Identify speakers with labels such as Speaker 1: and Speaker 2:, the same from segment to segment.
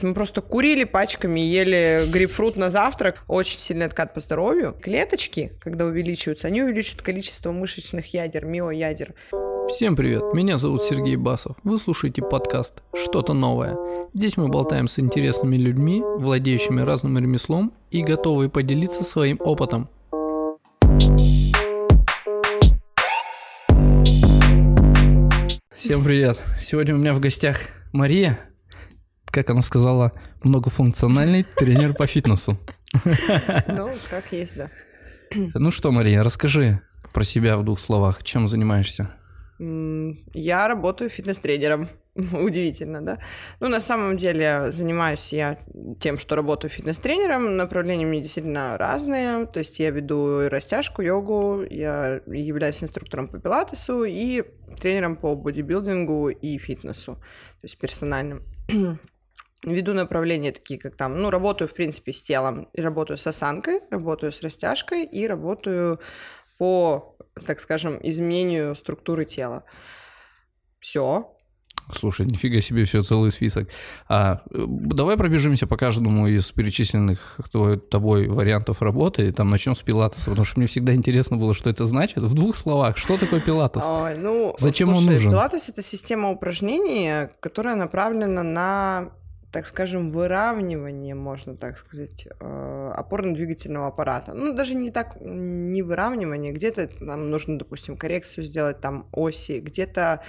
Speaker 1: Мы просто курили пачками, ели грейпфрут на завтрак. Очень сильный откат по здоровью. Клеточки, когда увеличиваются, они увеличивают количество мышечных ядер, миоядер.
Speaker 2: Всем привет, меня зовут Сергей Басов. Вы слушаете подкаст «Что-то новое». Здесь мы болтаем с интересными людьми, владеющими разным ремеслом и готовые поделиться своим опытом. Всем привет. Сегодня у меня в гостях Мария, как она сказала, многофункциональный тренер по фитнесу.
Speaker 1: Ну, как есть, да.
Speaker 2: Ну что, Мария, расскажи про себя в двух словах. Чем занимаешься?
Speaker 1: Я работаю фитнес-тренером. Удивительно, да? Ну, на самом деле, занимаюсь я тем, что работаю фитнес-тренером. Направления у меня действительно разные. То есть я веду растяжку, йогу, я являюсь инструктором по пилатесу и тренером по бодибилдингу и фитнесу, то есть персональным. Веду направления такие, как там, ну, работаю, в принципе, с телом, работаю с осанкой, работаю с растяжкой и работаю по, так скажем, изменению структуры тела. Все.
Speaker 2: Слушай, нифига себе, все целый список. А, давай пробежимся по каждому из перечисленных кто, тобой вариантов работы, и там начнем с пилатеса, потому что мне всегда интересно было, что это значит. В двух словах, что такое пилатес?
Speaker 1: Ой, ну,
Speaker 2: Зачем
Speaker 1: слушай,
Speaker 2: он нужен?
Speaker 1: Пилатес — это система упражнений, которая направлена на так скажем, выравнивание, можно так сказать, э, опорно-двигательного аппарата. Ну, даже не так, не выравнивание, где-то нам нужно, допустим, коррекцию сделать там оси, где-то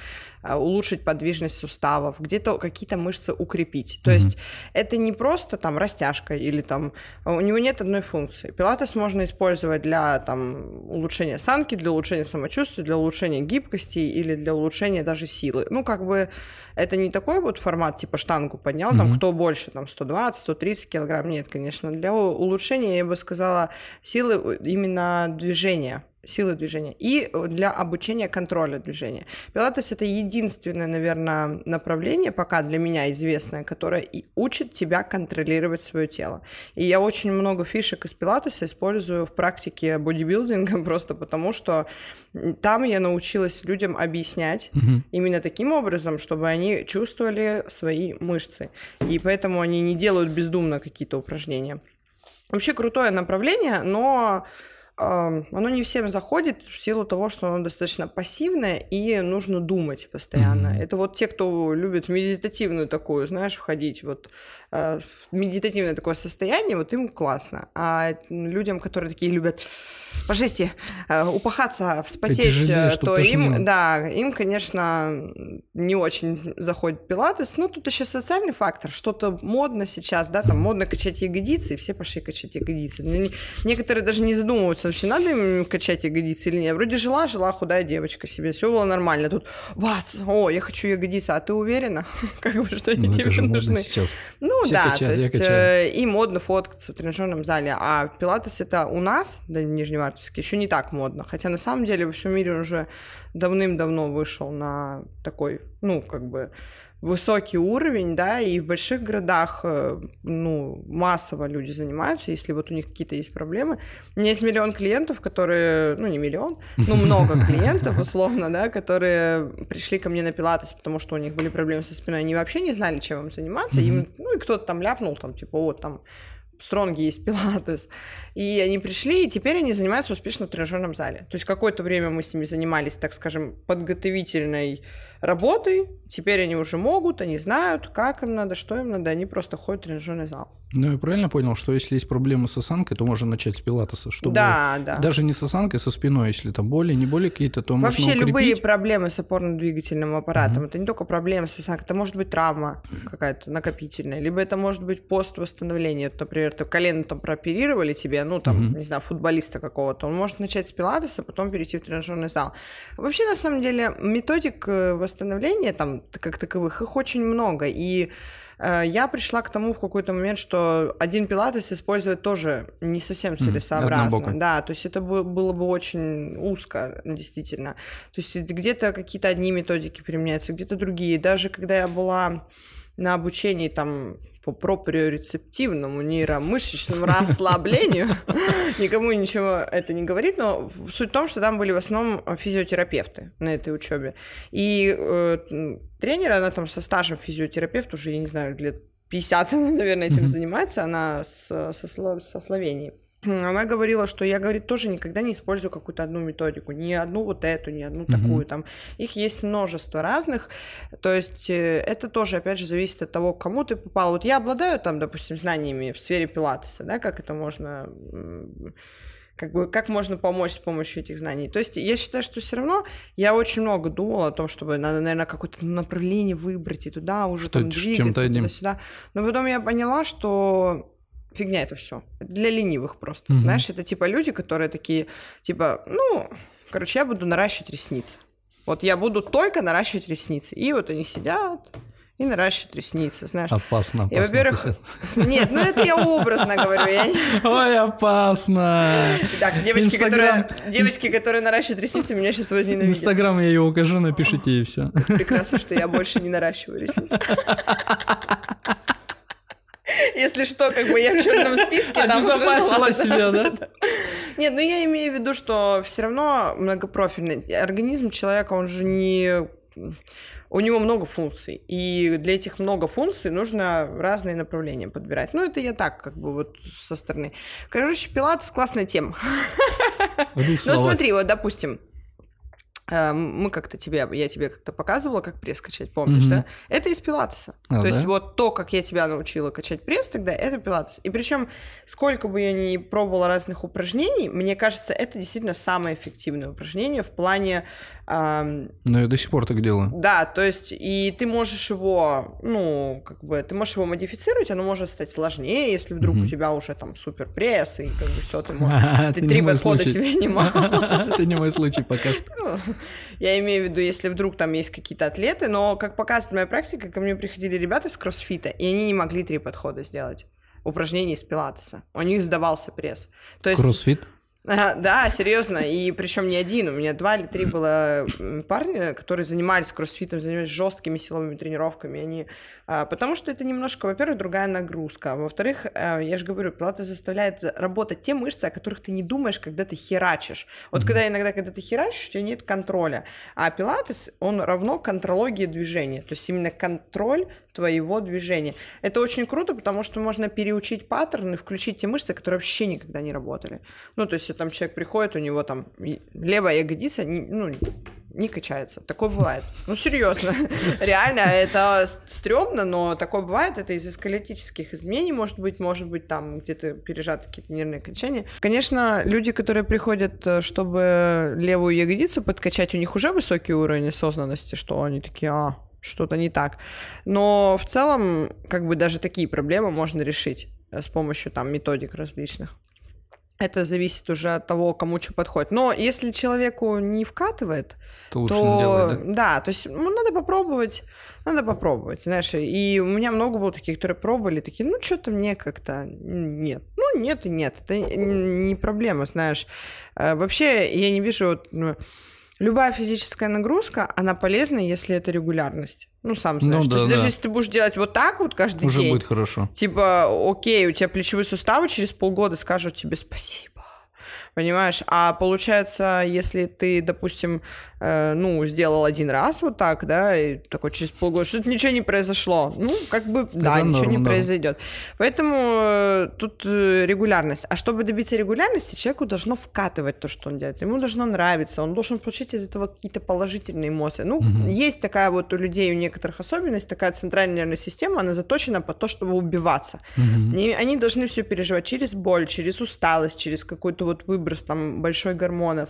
Speaker 1: улучшить подвижность суставов, где-то какие-то мышцы укрепить. То mm-hmm. есть это не просто там растяжка или там, у него нет одной функции. Пилатес можно использовать для там улучшения осанки, для улучшения самочувствия, для улучшения гибкости или для улучшения даже силы. Ну, как бы это не такой вот формат, типа штангу поднял, mm-hmm. там кто больше, там 120, 130 килограмм. Нет, конечно. Для улучшения, я бы сказала, силы именно движения силы движения и для обучения контроля движения. Пилатес — это единственное, наверное, направление, пока для меня известное, которое и учит тебя контролировать свое тело. И я очень много фишек из пилатеса использую в практике бодибилдинга просто потому, что там я научилась людям объяснять угу. именно таким образом, чтобы они чувствовали свои мышцы. И поэтому они не делают бездумно какие-то упражнения. Вообще крутое направление, но оно не всем заходит в силу того, что оно достаточно пассивное и нужно думать постоянно. Mm-hmm. Это вот те, кто любит медитативную такую, знаешь, входить вот медитативное такое состояние, вот им классно. А людям, которые такие любят по жести э, упахаться, вспотеть, жалеешь, то им, да, им, конечно, не очень заходит пилатес. Ну, тут еще социальный фактор, что-то модно сейчас, да, там модно качать ягодицы, и все пошли качать ягодицы. Ну, некоторые даже не задумываются вообще, надо им качать ягодицы или нет. Вроде жила, жила худая девочка себе, все было нормально. Тут, бац, о, я хочу ягодицы, а ты уверена, как бы, что они ну, тебе нужны?
Speaker 2: Сейчас.
Speaker 1: Ну
Speaker 2: все
Speaker 1: да,
Speaker 2: качают,
Speaker 1: то есть э, и модно фоткаться в тренажерном зале, а пилатес это у нас, да, в Нижневартовске, еще не так модно. Хотя на самом деле во всем мире уже давным-давно вышел на такой, ну, как бы высокий уровень, да, и в больших городах, э, ну, массово люди занимаются, если вот у них какие-то есть проблемы. У меня есть миллион клиентов, которые, ну, не миллион, но много клиентов, условно, да, которые пришли ко мне на пилатес, потому что у них были проблемы со спиной, они вообще не знали, чем им заниматься, им, ну, и кто-то там ляпнул, там, типа, вот, там, Стронги есть пилатес. И они пришли, и теперь они занимаются успешно в тренажерном зале. То есть какое-то время мы с ними занимались, так скажем, подготовительной работой. Теперь они уже могут, они знают, как им надо, что им надо. Они просто ходят в тренажерный зал.
Speaker 2: Ну, я правильно понял, что если есть проблемы с осанкой, то можно начать с пилатеса, чтобы
Speaker 1: да, да.
Speaker 2: даже не с осанкой, со спиной, если там боли, не боли какие-то, то
Speaker 1: Вообще
Speaker 2: можно укрепить.
Speaker 1: любые проблемы с опорно-двигательным аппаратом, uh-huh. это не только проблемы с осанкой, это может быть травма какая-то накопительная, либо это может быть пост-восстановление, например, ты колено там прооперировали тебе, ну, там, uh-huh. не знаю, футболиста какого-то, он может начать с пилатеса, потом перейти в тренажерный зал. Вообще, на самом деле, методик э, восстановления там как таковых, их очень много, и я пришла к тому в какой-то момент, что один пилатес использовать тоже не совсем целесообразно. Mm, да, то есть это было бы очень узко, действительно. То есть где-то какие-то одни методики применяются, где-то другие. Даже когда я была на обучении там по проприорецептивному нейромышечному расслаблению. Никому ничего это не говорит, но суть в том, что там были в основном физиотерапевты на этой учебе. И э, тренер, она там со стажем физиотерапевт уже, я не знаю, лет 50 она, наверное, этим занимается, она с, со, со Словении. Она говорила, что я, говорит, тоже никогда не использую какую-то одну методику, ни одну вот эту, ни одну mm-hmm. такую, там, их есть множество разных, то есть э, это тоже, опять же, зависит от того, к кому ты попал. Вот я обладаю, там, допустим, знаниями в сфере пилатеса, да, как это можно как бы как можно помочь с помощью этих знаний. То есть я считаю, что все равно я очень много думала о том, чтобы надо, наверное, какое-то направление выбрать и туда уже что там двигаться туда-сюда. Но потом я поняла, что фигня это все. Для ленивых просто. Угу. Знаешь, это типа люди, которые такие, типа, ну, короче, я буду наращивать ресницы. Вот я буду только наращивать ресницы. И вот они сидят, и наращивают ресницы, знаешь.
Speaker 2: Опасно, опасно.
Speaker 1: И, во-первых, нет, ну это я образно говорю. Я...
Speaker 2: Ой, опасно.
Speaker 1: Так, девочки, Инстаграм... которые, девочки, которые наращивают ресницы, меня сейчас возненавидят.
Speaker 2: Инстаграм я ее укажу, напишите и все.
Speaker 1: Прекрасно, что я больше не наращиваю ресницы. Если что, как бы я в черном списке.
Speaker 2: Обезопасила себя, да?
Speaker 1: Нет, ну я имею в виду, что все равно многопрофильный организм человека, он же не у него много функций, и для этих много функций нужно разные направления подбирать. Ну, это я так, как бы вот со стороны. Короче, пилатес классная тема. Ну, смотри, вот, допустим, мы как-то тебе, я тебе как-то показывала, как пресс качать, помнишь, mm-hmm. да? Это из пилатеса. А, то да? есть вот то, как я тебя научила качать пресс тогда, это пилатес. И причем, сколько бы я ни пробовала разных упражнений, мне кажется, это действительно самое эффективное упражнение в плане
Speaker 2: но я до сих пор так делаю.
Speaker 1: Да, то есть, и ты можешь его, ну, как бы, ты можешь его модифицировать, оно может стать сложнее, если вдруг mm-hmm. у тебя уже там супер пресс, и как бы все, ты, можешь, ты три подхода себе не мог.
Speaker 2: Это не мой случай пока что. Ну,
Speaker 1: я имею в виду, если вдруг там есть какие-то атлеты, но, как показывает моя практика, ко мне приходили ребята с кроссфита, и они не могли три подхода сделать упражнений из пилатеса. У них сдавался пресс.
Speaker 2: То есть, Кроссфит?
Speaker 1: Да, серьезно, и причем не один, у меня два или три было парня, которые занимались кроссфитом, занимались жесткими силовыми тренировками, они а, потому что это немножко, во-первых, другая нагрузка, а во-вторых, э, я же говорю, пилата заставляет работать те мышцы, о которых ты не думаешь, когда ты херачишь. Вот mm-hmm. когда иногда, когда ты херачишь, у тебя нет контроля, а пилатес, он равно контрологии движения, то есть именно контроль твоего движения. Это очень круто, потому что можно переучить паттерны, включить те мышцы, которые вообще никогда не работали. Ну, то есть, там человек приходит, у него там левая ягодица, ну, не качается. Такое бывает. Ну, серьезно. Реально, это стрёмно, но такое бывает. Это из-за изменений, может быть, может быть, там где-то пережаты какие-то нервные окончания. Конечно, люди, которые приходят, э, чтобы левую ягодицу подкачать, у них уже высокий уровень осознанности, что они такие, а, что-то не так. Но в целом, как бы даже такие проблемы можно решить э, с помощью там методик различных. Это зависит уже от того, кому что подходит. Но если человеку не вкатывает,
Speaker 2: то, лучше то делать,
Speaker 1: да? да, то есть ну, надо попробовать, надо попробовать, знаешь. И у меня много было таких, которые пробовали, такие, ну что-то мне как-то нет. Ну нет и нет, это не проблема, знаешь. Э, вообще я не вижу ну, любая физическая нагрузка, она полезна, если это регулярность. Ну, сам ну знаешь. Ну, да, То есть, да. даже если ты будешь делать вот так вот каждый
Speaker 2: Уже
Speaker 1: день.
Speaker 2: будет хорошо.
Speaker 1: Типа, окей, у тебя плечевые суставы через полгода скажут тебе спасибо понимаешь? А получается, если ты, допустим, э, ну, сделал один раз вот так, да, и такой через полгода, что-то ничего не произошло, ну, как бы, Это да, норм, ничего не да. произойдет. Поэтому э, тут э, регулярность. А чтобы добиться регулярности, человеку должно вкатывать то, что он делает. Ему должно нравиться, он должен получить из этого какие-то положительные эмоции. Ну, угу. есть такая вот у людей, у некоторых особенность, такая центральная нервная система, она заточена по то, чтобы убиваться. Угу. И они должны все переживать через боль, через усталость, через какой-то вот выброс там большой гормонов.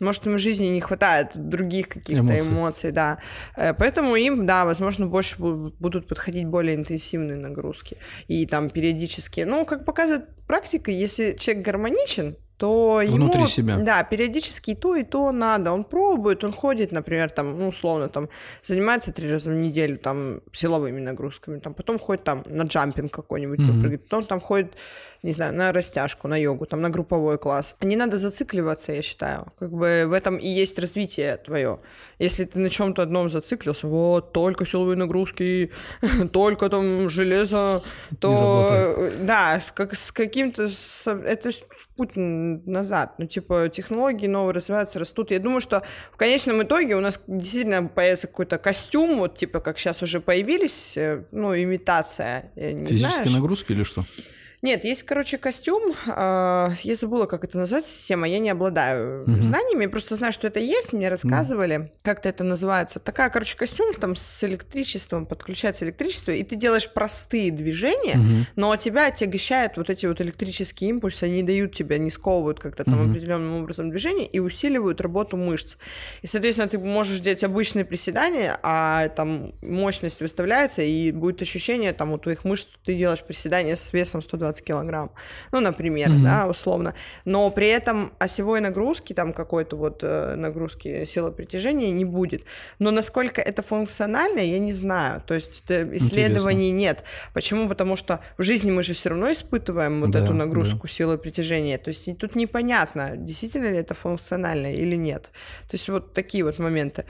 Speaker 1: Может, им в жизни не хватает других каких-то эмоций. эмоций, да. Э, поэтому им, да, возможно, больше будут подходить более интенсивные нагрузки. И там периодически, ну, как показывает практика, если человек гармоничен, то ему,
Speaker 2: Внутри себя.
Speaker 1: да, периодически и то, и то надо. Он пробует, он ходит, например, там, ну, условно, там, занимается три раза в неделю, там, силовыми нагрузками, там, потом ходит там на джампинг какой-нибудь, mm-hmm. потом там ходит не знаю, на растяжку, на йогу, там, на групповой класс. Не надо зацикливаться, я считаю. Как бы в этом и есть развитие твое. Если ты на чем-то одном зациклился, вот, только силовые нагрузки, только там железо, то, да, как, с каким-то, это путь назад. Ну, типа, технологии новые развиваются, растут. Я думаю, что в конечном итоге у нас действительно появится какой-то костюм, вот, типа, как сейчас уже появились, э, ну, имитация.
Speaker 2: Физические нагрузки или что?
Speaker 1: Нет, есть, короче, костюм. Э, я забыла, как это назвать, система. Я не обладаю угу. знаниями, просто знаю, что это есть. Мне рассказывали, угу. как-то это называется. Такая, короче, костюм там с электричеством, подключается электричество, и ты делаешь простые движения, угу. но тебя отягощают вот эти вот электрические импульсы, они дают тебя, не сковывают как-то там угу. определенным образом движение и усиливают работу мышц. И, соответственно, ты можешь делать обычные приседания, а там мощность выставляется, и будет ощущение там у твоих мышц, ты делаешь приседания с весом 120 120 килограмм, ну, например, mm-hmm. да, условно, но при этом осевой нагрузки, там какой-то вот э, нагрузки силы притяжения не будет. Но насколько это функционально, я не знаю, то есть исследований Интересно. нет. Почему? Потому что в жизни мы же все равно испытываем вот да, эту нагрузку да. силы притяжения, то есть тут непонятно, действительно ли это функционально или нет. То есть вот такие вот моменты.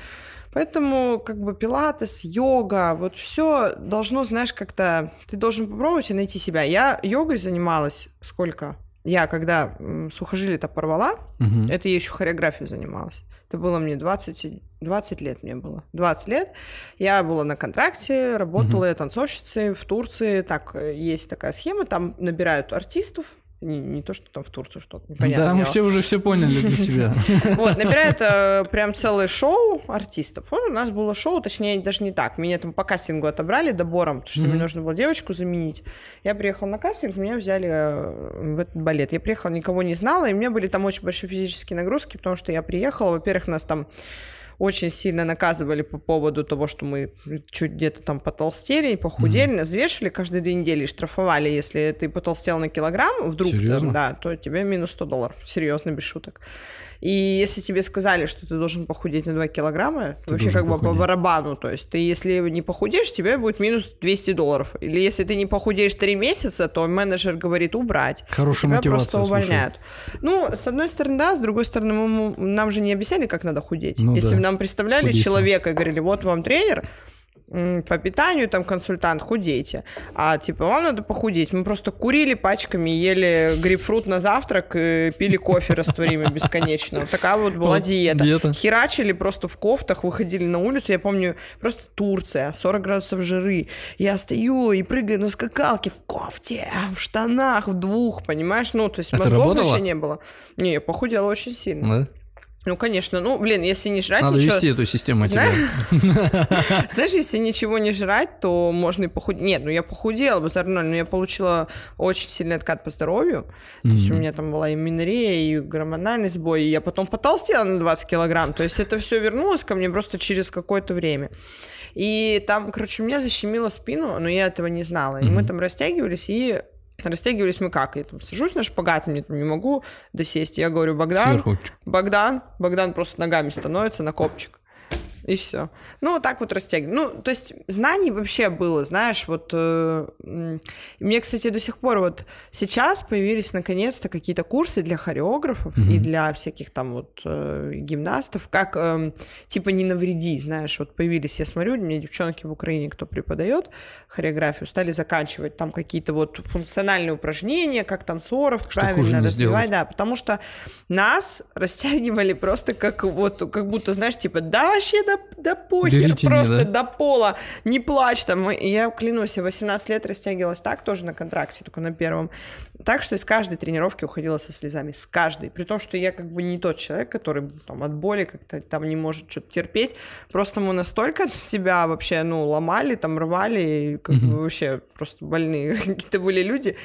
Speaker 1: Поэтому как бы пилатес, йога, вот все должно, знаешь, как-то... Ты должен попробовать и найти себя. Я йогой занималась сколько? Я когда сухожилие-то порвала, угу. это я еще хореографию занималась. Это было мне 20, 20 лет мне было. 20 лет. Я была на контракте, работала угу. я танцовщицей в Турции. Так, э, есть такая схема, там набирают артистов, не, не то, что там в Турцию что-то непонятно.
Speaker 2: Да, мы все уже все поняли для себя.
Speaker 1: Вот, набирают э, прям целое шоу артистов. У нас было шоу, точнее, даже не так. Меня там по кастингу отобрали добором, потому что мне нужно было девочку заменить. Я приехала на кастинг, меня взяли э, в этот балет. Я приехала, никого не знала, и у меня были там очень большие физические нагрузки, потому что я приехала, во-первых, нас там очень сильно наказывали по поводу того, что мы чуть где-то там потолстели похудели, mm-hmm. нас вешали каждые две недели и штрафовали, если ты потолстел на килограмм, вдруг, там, да, то тебе минус 100 долларов, серьезно, без шуток. И если тебе сказали, что ты должен похудеть на 2 килограмма, ты вообще как бы по барабану, то есть ты если не похудеешь, тебе будет минус 200 долларов. Или если ты не похудеешь 3 месяца, то менеджер говорит убрать.
Speaker 2: Хорошая
Speaker 1: тебя
Speaker 2: мотивация,
Speaker 1: просто увольняют. Слушай. Ну, с одной стороны, да, с другой стороны, мы, нам же не объясняли, как надо худеть. Ну, если да. бы нам представляли Худейся. человека и говорили, вот вам тренер, по питанию, там, консультант, худейте. А, типа, вам надо похудеть. Мы просто курили пачками, ели грейпфрут на завтрак и пили кофе растворимый бесконечно. Вот такая вот была диета. диета. Херачили просто в кофтах, выходили на улицу. Я помню, просто Турция, 40 градусов жиры. Я стою и прыгаю на скакалке в кофте, в штанах, в двух, понимаешь? Ну, то есть
Speaker 2: Это мозгов работало?
Speaker 1: вообще не было. Не, я похудела очень сильно. Да? Ну, конечно. Ну, блин, если не жрать
Speaker 2: Надо
Speaker 1: ничего...
Speaker 2: вести эту систему Знаешь...
Speaker 1: Если ничего не жрать, то можно и похудеть. Нет, ну я похудела бы нормально, но я получила очень сильный откат по здоровью. То есть у меня там была и минорея, и гормональный сбой, и я потом потолстела на 20 килограмм. То есть это все вернулось ко мне просто через какое-то время. И там, короче, меня защемило спину, но я этого не знала. И мы там растягивались, и Растягивались мы как? Я там сажусь на шпагат, мне там не могу досесть. Я говорю, Богдан, Сверху. Богдан, Богдан просто ногами становится на копчик и все. Ну, вот так вот растягивать. Ну, то есть знаний вообще было, знаешь, вот... Э, мне, кстати, до сих пор вот сейчас появились наконец-то какие-то курсы для хореографов mm-hmm. и для всяких там вот э, гимнастов, как э, типа не навреди, знаешь, вот появились, я смотрю, мне девчонки в Украине, кто преподает хореографию, стали заканчивать там какие-то вот функциональные упражнения, как танцоров что правильно развивать, да, потому что нас растягивали просто как вот, как будто, знаешь, типа, да, вообще, да да похер, Берите просто мне, да? до пола, не плачь там. Я клянусь, я 18 лет растягивалась так, тоже на контракте, только на первом. Так, что из каждой тренировки уходила со слезами, с каждой. При том, что я как бы не тот человек, который там от боли как-то там не может что-то терпеть. Просто мы настолько себя вообще, ну, ломали, там рвали, как бы вообще просто больные какие-то были люди.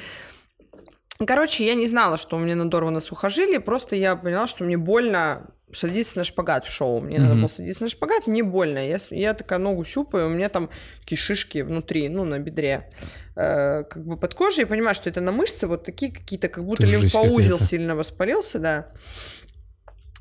Speaker 1: Короче, я не знала, что у меня надорвано сухожилие, просто я поняла, что мне больно садиться на шпагат в шоу. Мне mm-hmm. надо было садиться на шпагат, мне больно. Я, я такая ногу щупаю, у меня там такие шишки внутри, ну, на бедре. Э, как бы под кожей, я понимаю, что это на мышце вот такие какие-то, как будто лимфоузел сильно воспалился, да.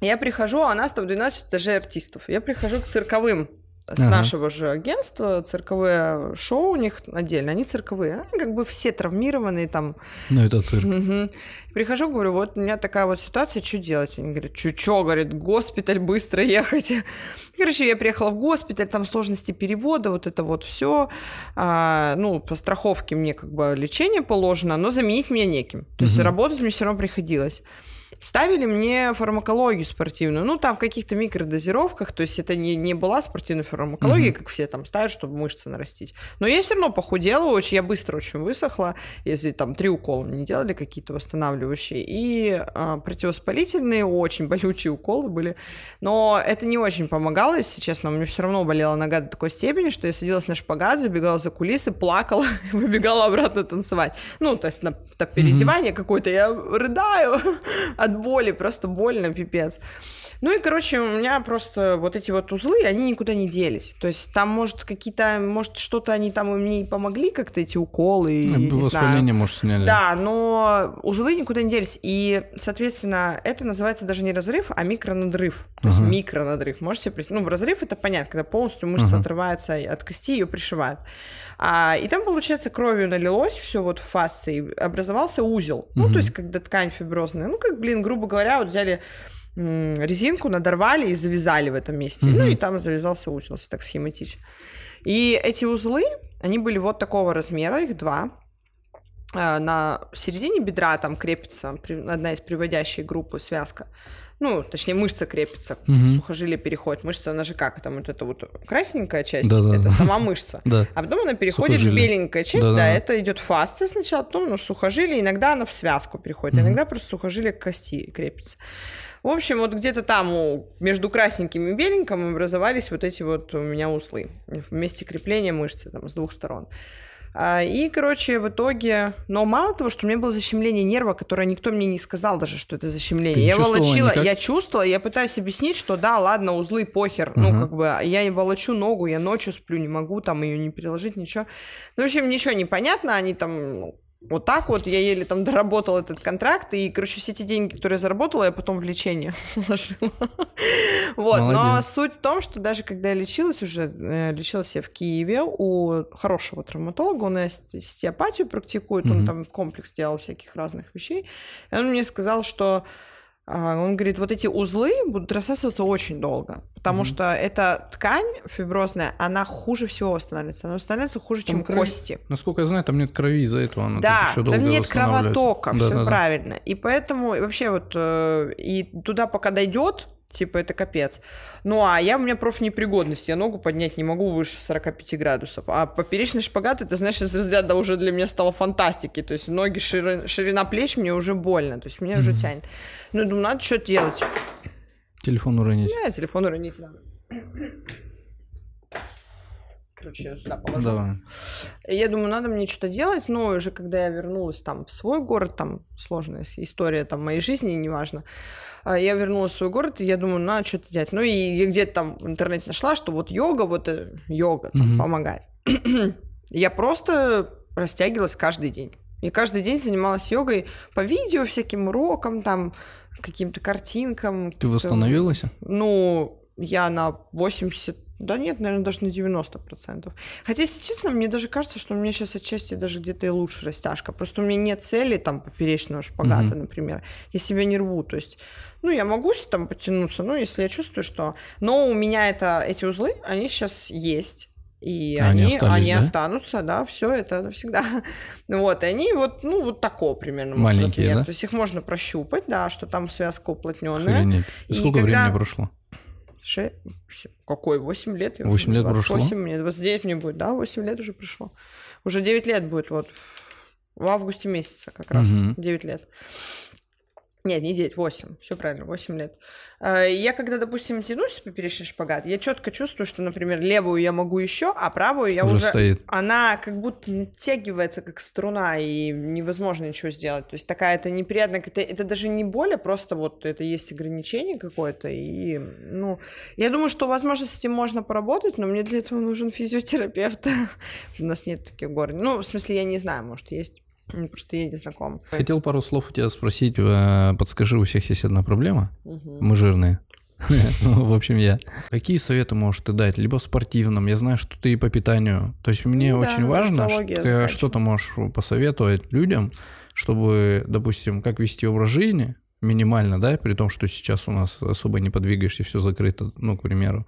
Speaker 1: Я прихожу, а у нас там 12 этажей артистов. Я прихожу к цирковым с ага. нашего же агентства, цирковые шоу у них отдельно, они цирковые, они как бы все травмированные там.
Speaker 2: Ну, это цирк.
Speaker 1: Угу. Прихожу, говорю, вот у меня такая вот ситуация, что делать? Они говорят, что, что, говорит, госпиталь, быстро ехать. Короче, я приехала в госпиталь, там сложности перевода, вот это вот все. А, ну, по страховке мне как бы лечение положено, но заменить меня неким. То есть угу. работать мне все равно приходилось. Ставили мне фармакологию спортивную, ну, там в каких-то микродозировках, то есть это не, не была спортивная фармакология, угу. как все там ставят, чтобы мышцы нарастить. Но я все равно похудела очень, я быстро очень высохла, если там три укола мне делали какие-то восстанавливающие, и а, противовоспалительные, очень болючие уколы были, но это не очень помогало, если честно, у меня все равно болела нога до такой степени, что я садилась на шпагат, забегала за кулисы, плакала, выбегала обратно танцевать. Ну, то есть на, на переодевание mm-hmm. какое-то, я рыдаю от боли, просто больно, пипец. Ну и, короче, у меня просто вот эти вот узлы, они никуда не делись. То есть там, может, какие-то, может, что-то они там мне и помогли как-то, эти уколы.
Speaker 2: Ну, воспаление, может, сняли.
Speaker 1: Да, но узлы никуда не делись. И, соответственно, это называется даже не разрыв, а микронадрыв. То есть uh-huh. микронадрыв. Можете представить? Ну, разрыв это понятно, когда полностью мышца uh-huh. отрывается от кости, ее пришивают. А, и там, получается, кровью налилось все вот в фасции, образовался узел. Uh-huh. Ну, то есть, когда ткань фиброзная. Ну, как, блин, грубо говоря, вот взяли резинку, надорвали и завязали в этом месте. Mm-hmm. Ну и там завязался узел, если так схематично. И эти узлы, они были вот такого размера, их два. А, на середине бедра там крепится одна из приводящей группы связка. Ну, точнее, мышца крепится, угу. сухожилие переходит. Мышца, она же как? Там вот эта вот красненькая часть, да, да. это сама мышца. Да. А потом она переходит сухожилие. в беленькая часть, да, да, да, это идет фасция сначала, потом ну, сухожилие, иногда она в связку переходит, угу. иногда просто сухожилие к кости крепится. В общем, вот где-то там между красненьким и беленьким образовались вот эти вот у меня узлы вместе крепления мышцы там с двух сторон. А, и, короче, в итоге... Но мало того, что у меня было защемление нерва, которое никто мне не сказал даже, что это защемление. Ты я волочила, никак? я чувствовала, я пытаюсь объяснить, что да, ладно, узлы, похер. Uh-huh. Ну, как бы, я волочу ногу, я ночью сплю, не могу там ее не переложить, ничего. Ну, в общем, ничего не понятно, они там ну, вот так вот я еле там доработала этот контракт, и, короче, все эти деньги, которые я заработала, я потом в лечение вложила. Вот, но суть в том, что даже когда я лечилась уже, э, лечилась я в Киеве у хорошего травматолога, он остеопатию практикует, он там комплекс делал всяких разных вещей, и он мне сказал, что он говорит, вот эти узлы будут рассасываться очень долго, потому mm-hmm. что эта ткань фиброзная, она хуже всего восстанавливается. Она восстанавливается хуже, там чем крови, кости.
Speaker 2: Насколько я знаю, там нет крови, из-за этого она
Speaker 1: да,
Speaker 2: еще долго
Speaker 1: там нет кровотока, да, все да, правильно. Да. И поэтому и вообще вот э, и туда пока дойдет, типа это капец. Ну а я, у меня профнепригодность, я ногу поднять не могу выше 45 градусов. А поперечный шпагат, это, знаешь, из разряда уже для меня стало фантастики. То есть ноги, ширина, ширина плеч мне уже больно, то есть меня mm-hmm. уже тянет. Ну, думаю, надо что делать.
Speaker 2: Телефон уронить.
Speaker 1: Да, телефон уронить надо. Короче, я сюда положу.
Speaker 2: Давай.
Speaker 1: Я думаю, надо мне что-то делать, но уже когда я вернулась там в свой город, там сложная история там моей жизни, неважно, я вернулась в свой город, и я думаю, надо что-то делать. Ну и я где-то там в интернете нашла, что вот йога, вот э, йога там, mm-hmm. помогает. я просто растягивалась каждый день. И каждый день занималась йогой по видео, всяким урокам, там, каким-то картинкам.
Speaker 2: Ты восстановилась?
Speaker 1: Ну, я на 80 да нет, наверное, даже на 90%. Хотя, если честно, мне даже кажется, что у меня сейчас отчасти даже где-то и лучше растяжка. Просто у меня нет цели там поперечного шпагата, mm-hmm. например. Я себя не рву. То есть, ну, я могу там потянуться, ну, если я чувствую, что... Но у меня это, эти узлы, они сейчас есть. И а они, они, они да? останутся, да, все это навсегда. Вот, и они вот, ну, вот такого примерно.
Speaker 2: Маленькие, да?
Speaker 1: То есть их можно прощупать, да, что там связка уплотненная.
Speaker 2: Охренеть. И сколько когда... времени прошло?
Speaker 1: Ше... Какой? 8 лет?
Speaker 2: 8 лет 28, прошло?
Speaker 1: мне 29 мне будет, да, 8 лет уже прошло. Уже 9 лет будет вот в августе месяца как раз, угу. 9 лет. Нет, не 9, 8. Все правильно, 8 лет. А, я когда, допустим, тянусь в поперечный шпагат, я четко чувствую, что, например, левую я могу еще, а правую я уже... уже...
Speaker 2: Стоит.
Speaker 1: Она как будто натягивается, как струна, и невозможно ничего сделать. То есть такая это неприятная... Это, это даже не боль, а просто вот это есть ограничение какое-то. И, ну, я думаю, что, возможно, с этим можно поработать, но мне для этого нужен физиотерапевт. У нас нет таких гор. Ну, в смысле, я не знаю, может, есть Просто я не знаком.
Speaker 2: Хотел пару слов у тебя спросить. Э, подскажи, у всех есть одна проблема? Угу. Мы жирные. Ну, в общем, я. Какие советы можешь ты дать? Либо в спортивном, я знаю, что ты и по питанию. То есть мне ну очень важно, что ты можешь посоветовать людям, чтобы, допустим, как вести образ жизни, минимально, да, при том, что сейчас у нас особо не подвигаешься, все закрыто, ну, к примеру.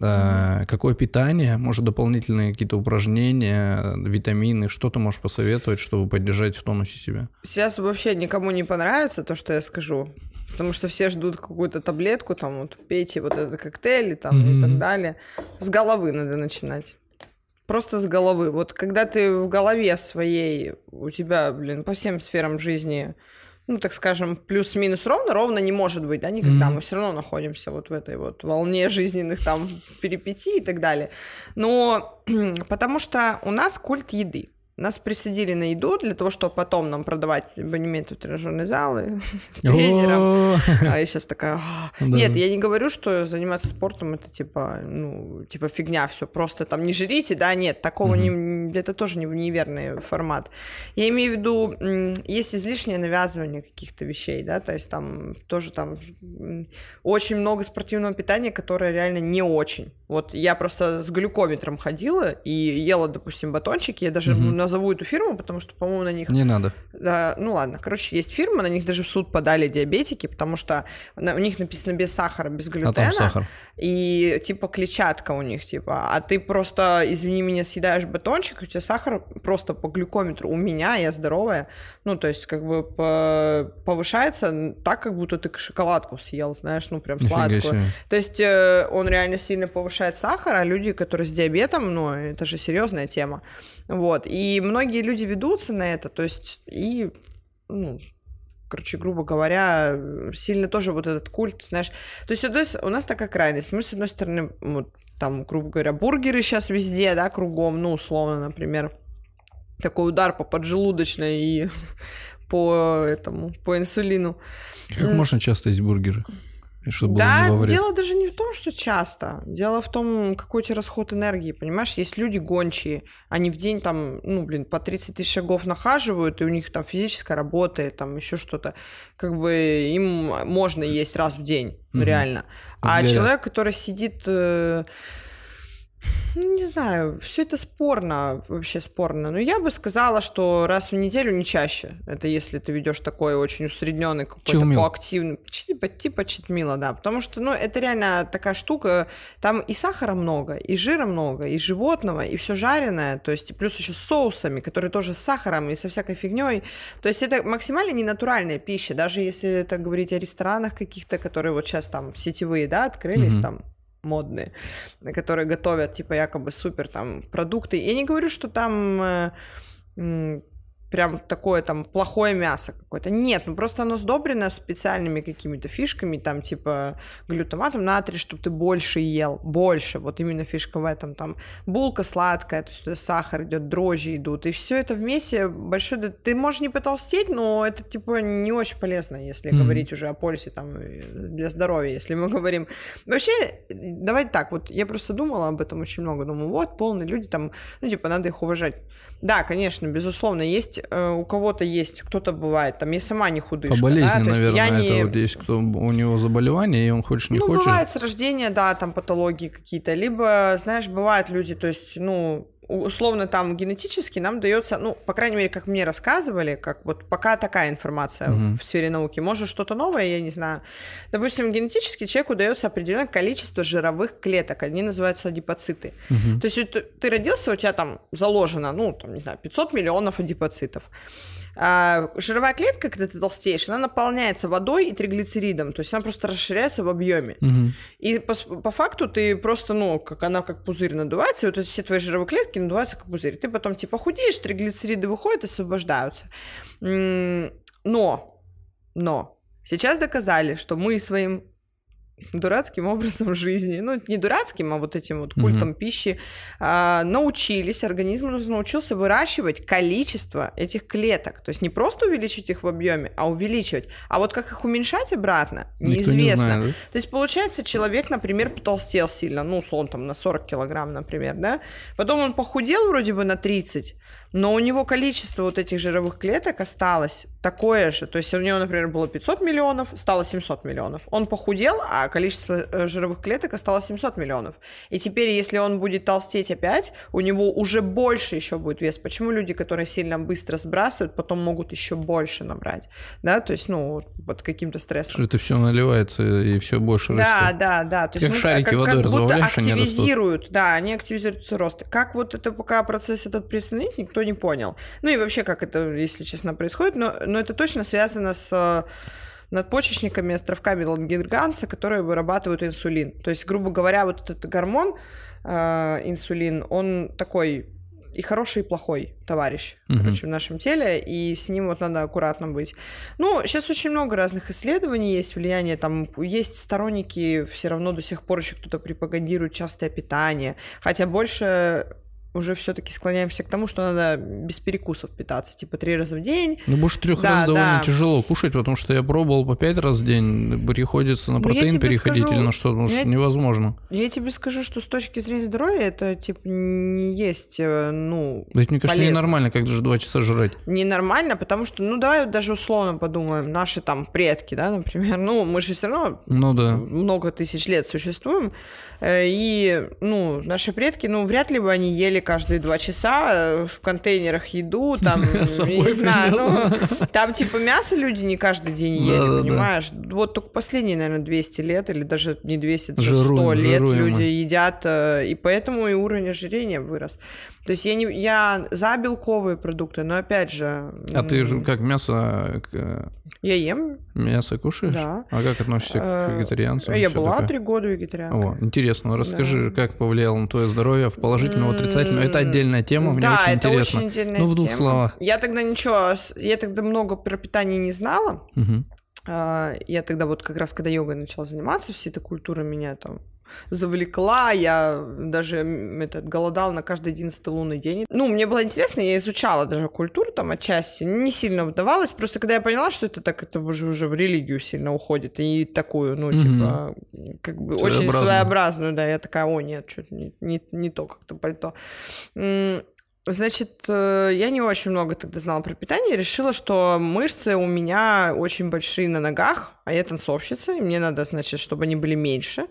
Speaker 2: Mm-hmm. Какое питание, может, дополнительные какие-то упражнения, витамины, что ты можешь посоветовать, чтобы поддержать в тонусе себя?
Speaker 1: Сейчас вообще никому не понравится то, что я скажу. потому что все ждут какую-то таблетку, там вот пейте вот этот коктейль там, mm-hmm. и так далее. С головы надо начинать. Просто с головы. Вот когда ты в голове своей, у тебя, блин, по всем сферам жизни ну, так скажем, плюс-минус ровно, ровно не может быть, да, никогда. Mm-hmm. Мы все равно находимся вот в этой вот волне жизненных там перипетий и так далее. Но потому что у нас культ еды. Нас присадили на еду для того, чтобы потом нам продавать абонементы в тренажерные залы тренерам. А я сейчас такая... Нет, я не говорю, что заниматься спортом это типа, ну, типа фигня, все просто там не жрите, да, нет, такого не... Это тоже неверный формат. Я имею в виду, есть излишнее навязывание каких-то вещей, да, то есть там тоже там очень много спортивного питания, которое реально не очень. Вот я просто с глюкометром ходила и ела, допустим, батончики, я даже назову эту фирму, потому что, по-моему, на них...
Speaker 2: Не надо.
Speaker 1: Да, ну ладно, короче, есть фирма, на них даже в суд подали диабетики, потому что на, у них написано без сахара, без глютена. А там сахар. И типа клетчатка у них, типа, а ты просто, извини меня, съедаешь батончик, у тебя сахар просто по глюкометру. У меня, я здоровая, ну, то есть как бы по, повышается так, как будто ты шоколадку съел, знаешь, ну, прям сладкую. Себе. То есть э, он реально сильно повышает сахар, а люди, которые с диабетом, ну, это же серьезная тема. Вот. И многие люди ведутся на это, то есть и, ну, короче, грубо говоря, сильно тоже вот этот культ, знаешь. То есть, то есть у нас такая крайность. Мы, с одной стороны, вот, там, грубо говоря, бургеры сейчас везде, да, кругом, ну, условно, например, такой удар по поджелудочной и по этому, по инсулину.
Speaker 2: Как можно часто есть бургеры?
Speaker 1: Чтобы да, было дело даже не в том, что часто. Дело в том, какой у тебя расход энергии, понимаешь? Есть люди гончие, они в день там, ну, блин, по 30 тысяч шагов нахаживают, и у них там физическая работа, там еще что-то. Как бы им можно есть раз в день, угу. реально. А Сгорят. человек, который сидит э, ну, не знаю, все это спорно, вообще спорно. Но я бы сказала, что раз в неделю не чаще. Это если ты ведешь такой очень усредненный какой-то по активный, типа, типа читмила, да. Потому что, ну, это реально такая штука. Там и сахара много, и жира много, и животного, и все жареное. То есть, плюс еще с соусами, которые тоже с сахаром и со всякой фигней. То есть, это максимально ненатуральная пища. Даже если это говорить о ресторанах каких-то, которые вот сейчас там сетевые, да, открылись mm-hmm. там модные, которые готовят, типа, якобы супер там продукты. Я не говорю, что там э, прям такое там плохое мясо какое-то. Нет, ну просто оно сдобрено специальными какими-то фишками, там типа глютаматом натрий, чтобы ты больше ел, больше. Вот именно фишка в этом. Там булка сладкая, то есть туда сахар идет, дрожжи идут, и все это вместе большой... Ты можешь не потолстеть, но это типа не очень полезно, если mm-hmm. говорить уже о пользе там для здоровья, если мы говорим. Вообще, давайте так, вот я просто думала об этом очень много, думаю, вот полные люди там, ну типа надо их уважать. Да, конечно, безусловно, есть э, у кого-то есть, кто-то бывает, там, я сама не худышка.
Speaker 2: По болезни, да? наверное, я не... это вот есть, кто у него заболевание, и он хочет, не
Speaker 1: ну,
Speaker 2: хочет.
Speaker 1: Ну, бывает с рождения, да, там патологии какие-то, либо, знаешь, бывают люди, то есть, ну, условно там генетически нам дается, ну, по крайней мере, как мне рассказывали, как вот пока такая информация mm-hmm. в сфере науки, может что-то новое, я не знаю. Допустим, генетически человеку дается определенное количество жировых клеток, они называются адипоциты. Mm-hmm. То есть ты родился, у тебя там заложено, ну, там, не знаю, 500 миллионов адипоцитов. А жировая клетка, когда ты толстеешь, она наполняется водой и триглицеридом, то есть она просто расширяется в объеме. Угу. И по, по факту ты просто, ну, как она как пузырь надувается, и вот эти все твои жировые клетки надуваются как пузырь. Ты потом типа худеешь, триглицериды выходят, освобождаются. Но, но, сейчас доказали, что мы своим дурацким образом жизни, ну, не дурацким, а вот этим вот культом mm-hmm. пищи, а, научились, организм научился выращивать количество этих клеток. То есть не просто увеличить их в объеме, а увеличивать. А вот как их уменьшать обратно, неизвестно. Не знает, да? То есть получается, человек, например, потолстел сильно, ну, условно, там на 40 килограмм, например, да, потом он похудел вроде бы на 30, но у него количество вот этих жировых клеток осталось такое же. То есть у него, например, было 500 миллионов, стало 700 миллионов. Он похудел, а количество э, жировых клеток осталось 700 миллионов. И теперь, если он будет толстеть опять, у него уже больше еще будет вес. Почему люди, которые сильно быстро сбрасывают, потом могут еще больше набрать? Да, то есть, ну, под каким-то стрессом. Что
Speaker 2: это все наливается и все больше
Speaker 1: растет. Да, да, да. То есть, как мы, шарики как, водой как будто активизируют, да, они активизируют рост. Как вот это пока процесс этот приостановить, никто никто не понял. Ну и вообще, как это, если честно, происходит, но, но это точно связано с надпочечниками, островками Лангерганса, которые вырабатывают инсулин. То есть, грубо говоря, вот этот гормон, э, инсулин, он такой и хороший, и плохой товарищ,
Speaker 2: Мгм.
Speaker 1: короче, в нашем теле, и с ним вот надо аккуратно быть. Ну, сейчас очень много разных исследований есть, влияние там, есть сторонники, все равно до сих пор еще кто-то пропагандирует частое питание, хотя больше уже все-таки склоняемся к тому, что надо без перекусов питаться, типа три раза в день.
Speaker 2: Ну, больше трех
Speaker 1: Да,
Speaker 2: раз довольно
Speaker 1: да.
Speaker 2: тяжело кушать, потому что я пробовал по пять раз в день, приходится на
Speaker 1: Ну,
Speaker 2: протеин переходить
Speaker 1: скажу,
Speaker 2: или на что, потому что
Speaker 1: я-
Speaker 2: невозможно.
Speaker 1: Я тебе скажу, что с точки зрения здоровья это типа не есть, э, ну,
Speaker 2: Да это, мне кажется,
Speaker 1: полезно.
Speaker 2: ненормально, как же два часа жрать.
Speaker 1: ненормально, потому что, ну, давай даже условно подумаем, наши там предки, да, например, ну, мы же все равно
Speaker 2: Ну да.
Speaker 1: много тысяч лет существуем, э, и, ну, наши предки, ну, вряд ли бы они ели каждые два часа э, в контейнерах еду, там, не знаю, ну, там, типа, мясо люди не каждый день ели, понимаешь? Вот только последние, наверное, 200 лет, или даже не 200, даже 100
Speaker 2: Жируем,
Speaker 1: лет люди едят, э, и поэтому и уровень ожирения вырос. То есть я, не, я за белковые продукты, но, опять же...
Speaker 2: А ты же как мясо, к-
Speaker 1: Я ем,
Speaker 2: мясо кушаешь?
Speaker 1: Да.
Speaker 2: А как относишься к
Speaker 1: Э,
Speaker 2: вегетарианцам?
Speaker 1: я была три года вегетарианкой.
Speaker 2: О, интересно, расскажи, как повлияло на твое здоровье в положительном, отрицательном. Это отдельная тема, мне
Speaker 1: да,
Speaker 2: очень
Speaker 1: это
Speaker 2: интересно.
Speaker 1: очень отдельная
Speaker 2: Ну, в двух
Speaker 1: тема.
Speaker 2: словах.
Speaker 1: Я тогда ничего, я тогда много про питание не знала. А, Я тогда вот как раз, когда йогой начала заниматься, вся эта культура меня там завлекла, я даже этот, голодал на каждый одиннадцатый лунный день. Ну, мне было интересно, я изучала даже культуру там отчасти, не сильно вдавалась, просто когда я поняла, что это так, это уже, уже в религию сильно уходит, и такую, ну,
Speaker 2: Мгм.
Speaker 1: типа, как бы очень
Speaker 2: Своеобразную.
Speaker 1: да, я такая, о, нет, что-то не, не, не то как-то пальто. Значит, э, я не очень много тогда знала про питание. Решила, что мышцы у меня очень большие на ногах, а я танцовщица, и мне надо, значит, чтобы они были меньше.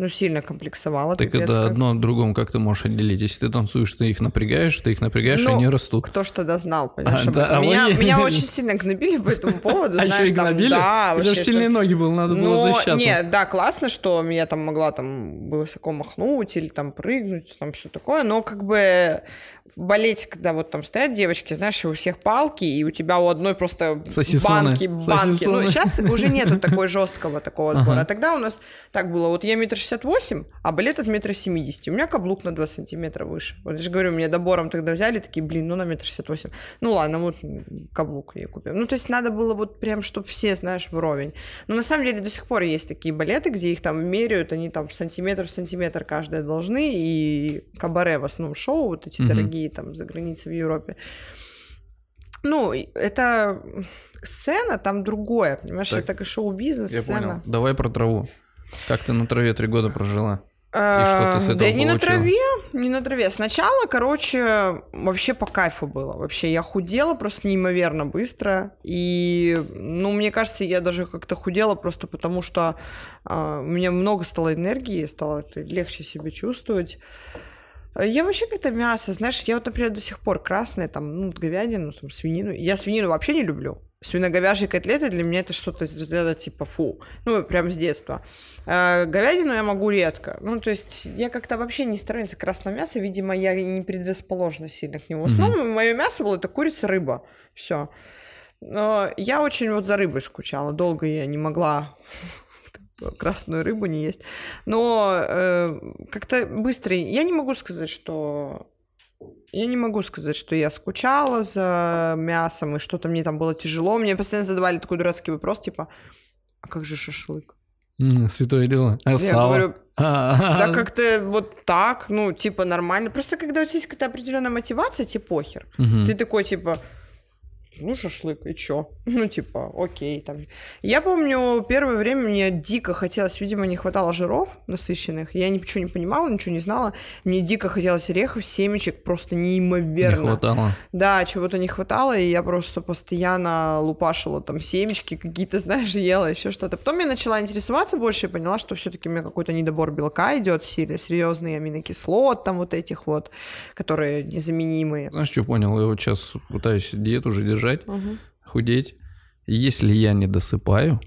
Speaker 1: Ну, сильно комплексовала.
Speaker 2: Так
Speaker 1: пипец
Speaker 2: это
Speaker 1: как.
Speaker 2: одно от другом как ты можешь отделить? Если ты танцуешь, ты их напрягаешь, ты их напрягаешь, и
Speaker 1: Ну,
Speaker 2: они растут.
Speaker 1: Кто ж тогда знал, понимаешь?
Speaker 2: А, да, а
Speaker 1: меня,
Speaker 2: вы-
Speaker 1: меня очень сильно гнобили по этому поводу.
Speaker 2: А
Speaker 1: знаешь, там,
Speaker 2: гнобили?
Speaker 1: Да,
Speaker 2: У тебя же сильные ноги было, надо было
Speaker 1: Ну,
Speaker 2: защищаться.
Speaker 1: нет, да, классно, что я там могла там высоко махнуть или там прыгнуть, там все такое, но как бы в балете, когда вот там стоят девочки, знаешь, и у всех палки, и у тебя у одной просто
Speaker 2: Сосисоны,
Speaker 1: банки, банки. Ну,
Speaker 2: сосисоны.
Speaker 1: сейчас уже нету такой жесткого такого отбора.
Speaker 2: Ага.
Speaker 1: А тогда у нас так было, вот я метр шестьдесят восемь, а балет от метра семидесяти. У меня каблук на 2 сантиметра выше. Вот я же говорю, мне добором тогда взяли, такие, блин, ну на метр шестьдесят восемь. Ну ладно, вот каблук я купил. Ну, то есть надо было вот прям, чтобы все, знаешь, вровень. Но на самом деле до сих пор есть такие балеты, где их там меряют, они там сантиметр в сантиметр каждая должны, и кабаре в основном шоу, вот эти
Speaker 2: Мгм.
Speaker 1: дорогие там за границей в Европе. Ну, это сцена там другое, понимаешь,
Speaker 2: Так,
Speaker 1: это как шоу-бизнес,
Speaker 2: Я
Speaker 1: сцена.
Speaker 2: понял. Давай про траву. Как ты на траве три года прожила? что ты с
Speaker 1: А,
Speaker 2: этого
Speaker 1: Да не на траве, не на траве. Сначала, короче, вообще по кайфу было. Вообще я худела просто неимоверно быстро. И, ну, мне кажется, я даже как-то худела просто потому, что а, у меня много стало энергии, стало легче себя чувствовать. Я вообще как-то мясо, знаешь, я вот, например, до сих пор красное, там, ну, говядину, там, свинину. Я свинину вообще не люблю. Свиноговяжьи котлеты для меня это что-то из разряда типа фу. Ну, прям с детства. А говядину я могу редко. Ну, то есть я как-то вообще не сторонница красного мяса. Видимо, я не предрасположена сильно к нему. В основном мое мясо было это курица, рыба. Все. Но я очень вот за рыбой скучала. Долго я не могла красную рыбу не есть. Но э, как-то быстро... Я не могу сказать, что... Я не могу сказать, что я скучала за мясом, и что-то мне там было тяжело. Мне постоянно задавали такой дурацкий вопрос, типа, а как же шашлык?
Speaker 2: Святое дело. А
Speaker 1: Я говорю,
Speaker 2: А,
Speaker 1: да как-то вот так, ну, типа, нормально. Просто когда у тебя есть какая-то определенная мотивация, тебе похер. Ты такой, типа, ну, шашлык, и чё? Ну, типа, окей, там. Я помню, первое время мне дико хотелось, видимо, не хватало жиров насыщенных. Я ничего не понимала, ничего не знала. Мне дико хотелось орехов, семечек, просто
Speaker 2: Не
Speaker 1: неимоверно.
Speaker 2: хватало.
Speaker 1: Да, чего-то не хватало, и я просто постоянно лупашила там семечки какие-то, знаешь, ела, еще что-то. Потом я начала интересоваться больше и поняла, что все-таки у меня какой-то недобор белка идет, серьезный аминокислот там вот этих вот, которые незаменимые.
Speaker 2: Знаешь, что понял? Я вот сейчас пытаюсь диету же держать, худеть. И Если я не досыпаю,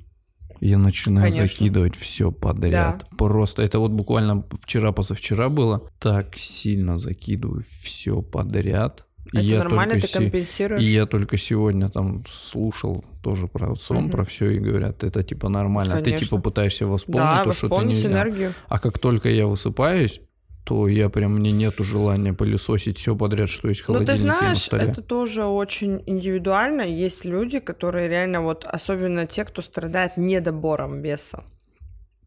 Speaker 2: я начинаю
Speaker 1: Конечно.
Speaker 2: закидывать все подряд. Просто это вот буквально вчера, позавчера было. Так сильно закидываю все подряд. И
Speaker 1: Это
Speaker 2: я
Speaker 1: нормально,
Speaker 2: только
Speaker 1: ты
Speaker 2: се-
Speaker 1: компенсируешь.
Speaker 2: И я только сегодня там слушал тоже про сон,
Speaker 1: Мгм.
Speaker 2: про все, и говорят, это типа нормально. А Ты
Speaker 1: Конечно.
Speaker 2: типа пытаешься восполнить
Speaker 1: да,
Speaker 2: то, что ты не
Speaker 1: энергию.
Speaker 2: А как только я высыпаюсь, то я прям, мне нету желания пылесосить все подряд, что есть в
Speaker 1: Ну,
Speaker 2: холодильнике
Speaker 1: ты
Speaker 2: и на
Speaker 1: знаешь, это тоже очень индивидуально. Есть люди, которые реально вот, особенно те, кто страдает недобором веса.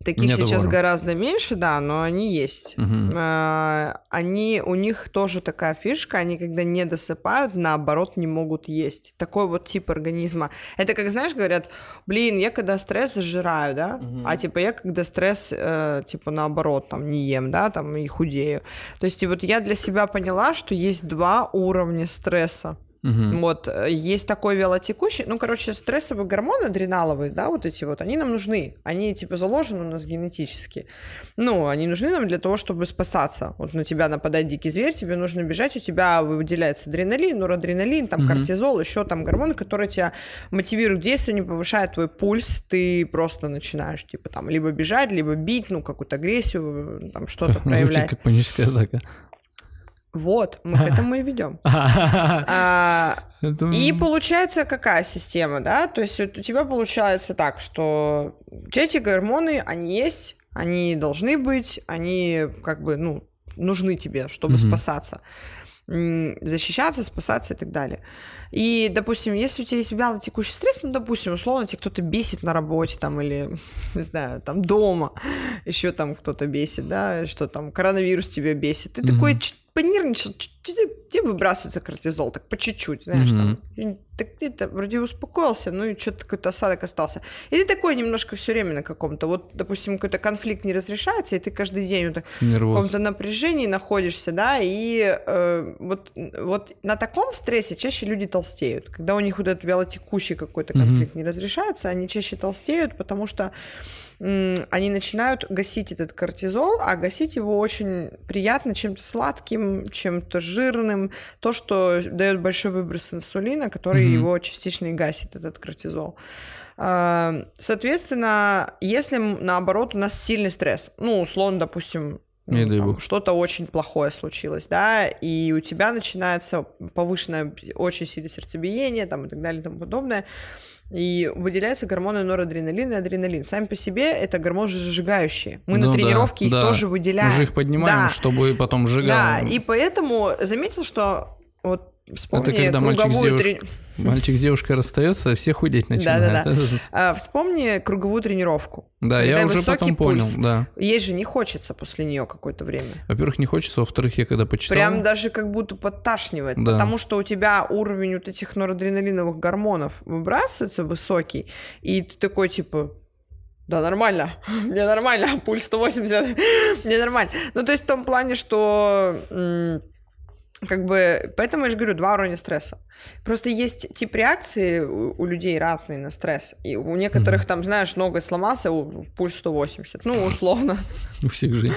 Speaker 1: Таких сейчас
Speaker 2: Недобором.
Speaker 1: гораздо меньше, да, но они есть. А, Они, у них тоже такая фишка, они когда не досыпают, наоборот, не могут есть. Такой вот тип организма. Это как, знаешь, говорят, блин, я когда стресс сжираю, да,
Speaker 2: Мгм.
Speaker 1: а типа я когда стресс, э, типа наоборот, там не ем, да, там и худею. То есть и вот я для себя поняла, что есть два уровня стресса.
Speaker 2: Мгм.
Speaker 1: Вот, э, есть такой вялотекущий, ну, короче, стрессовые гормоны адреналовые, да, вот эти вот, они нам нужны, они, типа, заложены у нас генетически. Ну, они нужны нам для того, чтобы спасаться. Вот на тебя нападает дикий зверь, тебе нужно бежать, у тебя выделяется адреналин, норадреналин, там,
Speaker 2: Мгм.
Speaker 1: кортизол, еще там гормоны, которые тебя мотивируют к действию, не повышают твой пульс, ты просто начинаешь, типа, там, либо бежать, либо бить, ну, какую-то агрессию, там, что-то
Speaker 2: Звучит
Speaker 1: проявлять.
Speaker 2: как паническая атака.
Speaker 1: Вот, мы к этому и ведем. А, и получается какая система, да? То есть у тебя получается так, что эти гормоны, они есть, они должны быть, они как бы, ну, нужны тебе, чтобы спасаться. Защищаться, спасаться и так далее. И, допустим, если у тебя есть вялый текущий стресс, ну, допустим, условно, тебя кто-то бесит на работе там или, не знаю, там дома, еще там кто-то бесит, да, что там коронавирус тебя бесит. Ты
Speaker 2: Мгм.
Speaker 1: такой понервничал, тебе выбрасывается кортизол, так по чуть-чуть, знаешь, там. Так ты-то вроде успокоился, ну и что-то какой-то осадок остался. И ты такой немножко все время на каком-то, вот, допустим, какой-то конфликт не разрешается, и ты каждый день вот в каком-то напряжении находишься, да, и э, вот, вот на таком стрессе чаще люди толстеют. Когда у них вот этот вялотекущий какой-то конфликт не разрешается, они чаще толстеют, потому что они начинают гасить этот кортизол, а гасить его очень приятно чем-то сладким, чем-то жирным, то, что дает большой выброс инсулина, который
Speaker 2: Мгм.
Speaker 1: его частично и гасит, этот кортизол. А, Соответственно, если наоборот у нас сильный стресс, ну, условно, допустим, ну, что-то очень плохое случилось, да, и у тебя начинается повышенное очень сильное сердцебиение, там, и так далее, и тому подобное, и выделяются гормоны норадреналин и адреналин. Сами по себе это гормоны сжигающие. Мы
Speaker 2: Ну
Speaker 1: на
Speaker 2: да,
Speaker 1: тренировке их
Speaker 2: да.
Speaker 1: тоже
Speaker 2: Мы
Speaker 1: выделяем.
Speaker 2: же их поднимаем,
Speaker 1: Да.
Speaker 2: чтобы потом сжигало.
Speaker 1: Да, и поэтому заметил, что вот вспомни
Speaker 2: когда мальчик с
Speaker 1: круговую
Speaker 2: девушкой
Speaker 1: трени-
Speaker 2: Мальчик с девушкой расстается, все худеть начинают.
Speaker 1: Да-да-да. А, вспомни круговую тренировку.
Speaker 2: Да, я
Speaker 1: Когда
Speaker 2: уже
Speaker 1: высокий
Speaker 2: потом понял,
Speaker 1: пульс.
Speaker 2: да.
Speaker 1: Ей же не хочется после нее какое-то время.
Speaker 2: Во-первых, не хочется, во-вторых, я когда почитал...
Speaker 1: Прям даже как будто подташнивает,
Speaker 2: Да.
Speaker 1: потому что у тебя уровень вот этих норадреналиновых гормонов выбрасывается высокий, и ты такой типа, да нормально, мне нормально, пульс 180, мне нормально. Ну то есть в том плане, что как бы, поэтому я же говорю, два уровня стресса. Просто есть тип реакции у, у людей разные на стресс. И у некоторых там, знаешь, ноготь сломался, у- пульс 180. Ну, условно.
Speaker 2: У всех женщин.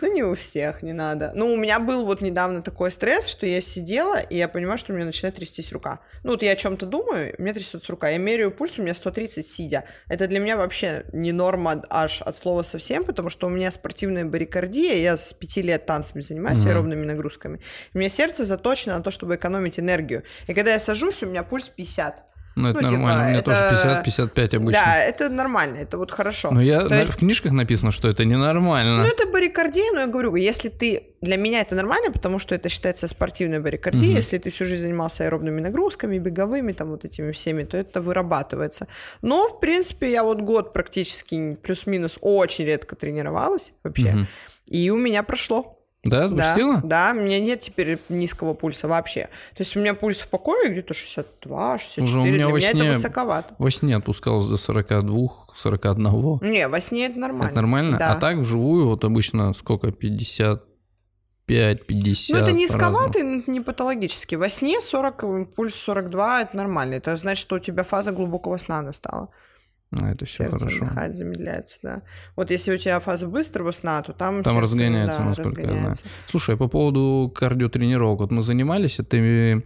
Speaker 1: Ну, не у всех, не надо. Ну, у меня был вот недавно такой стресс, что я сидела, и я понимаю, что у меня начинает трястись рука. Ну, вот я о чем-то думаю, у меня трясется рука. Я меряю пульс, у меня 130 сидя. Это для меня вообще не норма аж от слова совсем, потому что у меня спортивная барикардия, я с пяти лет танцами занимаюсь,
Speaker 2: Мгм.
Speaker 1: аэробными нагрузками. У меня сердце заточено на то, чтобы экономить энергию. И когда я сажусь, у меня пульс 50.
Speaker 2: Ну, это
Speaker 1: Ну, типа,
Speaker 2: нормально. У меня
Speaker 1: это-
Speaker 2: тоже 50-55 обычно.
Speaker 1: Да, это нормально, это вот хорошо.
Speaker 2: Но я на-
Speaker 1: есть-
Speaker 2: в книжках написано, что это ненормально.
Speaker 1: Ну, это барикардия, но я говорю, если ты... Для меня это нормально, потому что это считается спортивной барикардией.
Speaker 2: Мгм.
Speaker 1: Если ты всю жизнь занимался аэробными нагрузками, беговыми, там вот этими всеми, то это вырабатывается. Но, в принципе, я вот год практически плюс-минус очень редко тренировалась вообще.
Speaker 2: Мгм.
Speaker 1: И у меня прошло.
Speaker 2: Да,
Speaker 1: Да,
Speaker 2: спустила?
Speaker 1: да, у меня нет теперь низкого пульса вообще. То есть у меня пульс в покое где-то 62, 64.
Speaker 2: Уже у меня
Speaker 1: Для
Speaker 2: во
Speaker 1: меня это
Speaker 2: сне-
Speaker 1: высоковато.
Speaker 2: Во сне опускалась до 42, 41.
Speaker 1: Не, во сне это нормально.
Speaker 2: Это нормально?
Speaker 1: Да.
Speaker 2: А так вживую вот обычно сколько? 55, 50.
Speaker 1: Ну, это
Speaker 2: по-разному.
Speaker 1: низковато и не патологически. Во сне 40, пульс 42 это нормально. Это значит, что у тебя фаза глубокого сна настала.
Speaker 2: А, это все
Speaker 1: Сердце
Speaker 2: хорошо.
Speaker 1: отдыхает, замедляется, да. Вот если у тебя фаза быстрого сна, то там...
Speaker 2: Там
Speaker 1: сердце,
Speaker 2: разгоняется,
Speaker 1: да,
Speaker 2: насколько я знаю.
Speaker 1: разгоняется.
Speaker 2: Слушай, а по поводу кардиотренировок. Вот мы занимались, а ты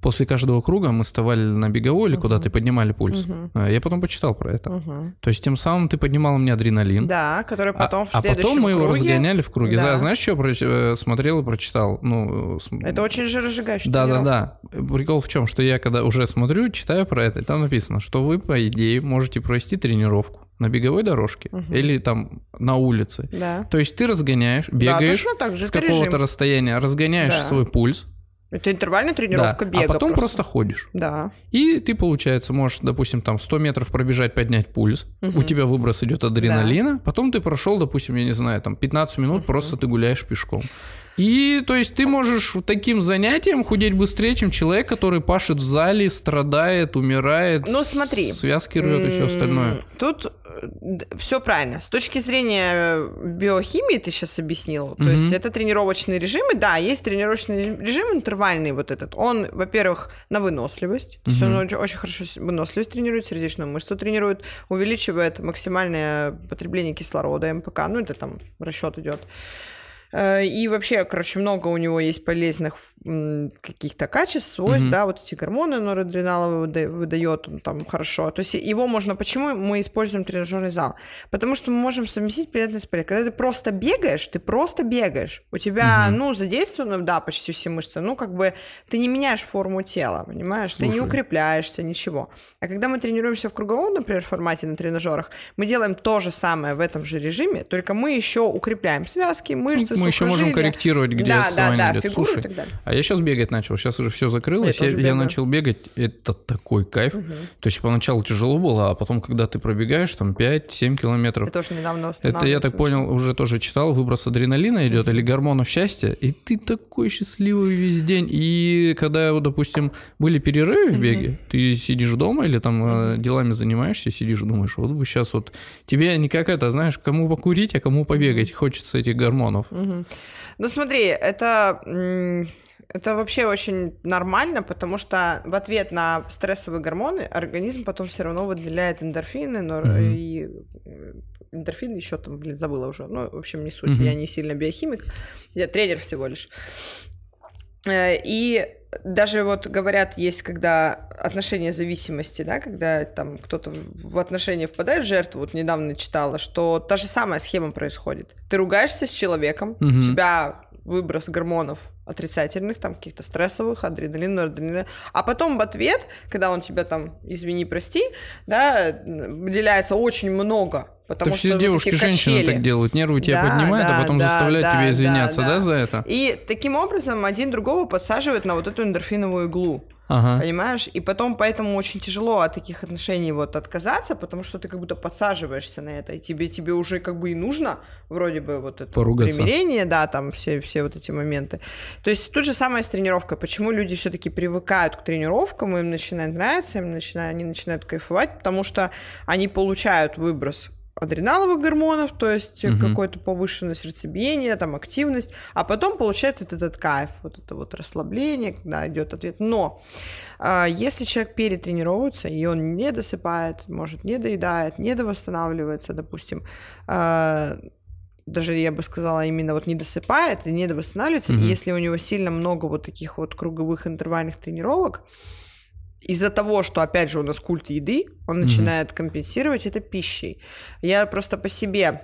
Speaker 2: после каждого круга мы вставали на беговой или куда-то и поднимали пульс. Э, Я потом почитал про это.
Speaker 1: Мгм.
Speaker 2: То есть тем самым ты поднимал мне адреналин.
Speaker 1: Да, который
Speaker 2: А-
Speaker 1: потом в
Speaker 2: а,
Speaker 1: следующем
Speaker 2: потом мы его
Speaker 1: круге-
Speaker 2: разгоняли в круге.
Speaker 1: Да.
Speaker 2: Да, Знаешь, что я э, смотрел и прочитал? Ну, э,
Speaker 1: Это очень жиросжигающая
Speaker 2: Да, да,
Speaker 1: тренировка.
Speaker 2: да. Прикол в чем, что я когда уже смотрю, читаю про это, и там написано, что вы, по идее, можете провести тренировку на беговой дорожке
Speaker 1: Мгм.
Speaker 2: или там на улице.
Speaker 1: Да.
Speaker 2: То есть ты разгоняешь,
Speaker 1: Да,
Speaker 2: бегаешь
Speaker 1: же.
Speaker 2: с какого-то расстояния, разгоняешь
Speaker 1: Да.
Speaker 2: свой пульс,
Speaker 1: Это интервальная тренировка
Speaker 2: да,
Speaker 1: бега.
Speaker 2: а потом просто. ходишь.
Speaker 1: Да.
Speaker 2: И ты, получается, можешь, допустим, там 100 метров пробежать, поднять пульс,
Speaker 1: Мгм.
Speaker 2: у тебя выброс идет адреналина, потом ты прошел, допустим, я не знаю, там 15 минут просто ты гуляешь пешком. И, то есть, ты можешь таким занятием худеть быстрее, чем человек, который пашет в зале, страдает, умирает,
Speaker 1: Ну, смотри.
Speaker 2: связки рвет и все остальное.
Speaker 1: Тут все правильно. С точки зрения э, биохимии ты сейчас объяснил. То есть это тренировочные режимы. Да, есть тренировочный режим интервальный вот этот. Он, во-первых, на выносливость. То есть он очень, хорошо выносливость тренирует, сердечную мышцу тренирует, увеличивает максимальное потребление кислорода, МПК. Ну, это там расчет идет. Э, И вообще, короче, много у него есть полезных каких-то качеств, свойств,
Speaker 2: Мгм.
Speaker 1: да, вот эти гормоны норадреналовые выда- выдает он там хорошо. То есть его можно... Почему мы используем тренажерный зал? Потому что мы можем совместить приятное с полезным. Когда ты просто бегаешь, ты просто бегаешь. У тебя,
Speaker 2: Мгм.
Speaker 1: ну, задействованы, да, почти все мышцы, ну, как бы ты не меняешь форму тела, понимаешь? Ты не
Speaker 2: Слушай.
Speaker 1: укрепляешься, ничего. А когда мы тренируемся в круговом, например, формате на тренажерах, мы делаем то же самое в этом же режиме, только мы еще укрепляем связки, мышцы,
Speaker 2: Мы еще можем корректировать, где
Speaker 1: да, да, да, фигуру
Speaker 2: Слушай,
Speaker 1: и так далее.
Speaker 2: А я сейчас бегать начал, сейчас уже все закрылось,
Speaker 1: Я
Speaker 2: я, я начал бегать, это такой кайф.
Speaker 1: Мгм.
Speaker 2: То есть поначалу тяжело было, а потом, когда ты пробегаешь там 5-7 километров,
Speaker 1: Я тоже недавно
Speaker 2: это, я так понял, уже тоже читал, выброс адреналина идет или гормонов счастья, и ты такой счастливый весь день. И когда, вот, допустим, были перерывы в беге, ты сидишь дома или там э, делами занимаешься, сидишь и думаешь, вот бы сейчас вот тебе не как это, знаешь, кому покурить, а кому побегать, хочется этих гормонов.
Speaker 1: Мгм. Ну смотри, это, это вообще очень нормально, потому что в ответ на стрессовые гормоны организм потом все равно выделяет эндорфины, но
Speaker 2: Мгм.
Speaker 1: и эндорфины еще там, блин, забыла уже. Ну, в общем, не суть,
Speaker 2: Мгм.
Speaker 1: я не сильно биохимик, я тренер всего лишь. Э, И даже вот говорят, есть когда отношения зависимости, да, когда там кто-то в отношения впадает в жертву, вот недавно читала, что та же самая схема происходит. Ты ругаешься с человеком, у
Speaker 2: Мгм.
Speaker 1: тебя выброс гормонов отрицательных, там каких-то стрессовых, адреналин, норадреналин. А потом в ответ, когда он тебя там, извини, прости, да, выделяется очень много, потому
Speaker 2: Это
Speaker 1: что
Speaker 2: все девушки, женщины
Speaker 1: качели.
Speaker 2: так делают, нервы тебя
Speaker 1: Да,
Speaker 2: поднимают,
Speaker 1: да,
Speaker 2: а потом
Speaker 1: да,
Speaker 2: заставляют
Speaker 1: да,
Speaker 2: тебя
Speaker 1: да,
Speaker 2: извиняться, да,
Speaker 1: да.
Speaker 2: за это?
Speaker 1: И таким образом один другого подсаживает на вот эту эндорфиновую иглу.
Speaker 2: Ага.
Speaker 1: Понимаешь? И потом поэтому очень тяжело от таких отношений вот отказаться, потому что ты как будто подсаживаешься на это, и тебе, тебе уже как бы и нужно вроде бы вот это
Speaker 2: Поругаться.
Speaker 1: примирение, да, там все, все вот эти моменты. То есть тут же самое с тренировкой. Почему люди все-таки привыкают к тренировкам, им начинает нравиться, им начинают, они начинают кайфовать, потому что они получают выброс адреналовых гормонов, то есть
Speaker 2: Мгм.
Speaker 1: какое-то повышенное сердцебиение, там активность, а потом получается вот этот кайф, вот это вот расслабление, когда идет ответ. Но а, если человек перетренировывается, и он не досыпает, может, не доедает, не довосстанавливается, допустим, а, даже я бы сказала, именно вот не досыпает и не довосстанавливается, и если у него сильно много вот таких вот круговых интервальных тренировок, из-за того, что, опять же, у нас культ еды, он
Speaker 2: Мгм.
Speaker 1: начинает компенсировать это пищей. Я просто по себе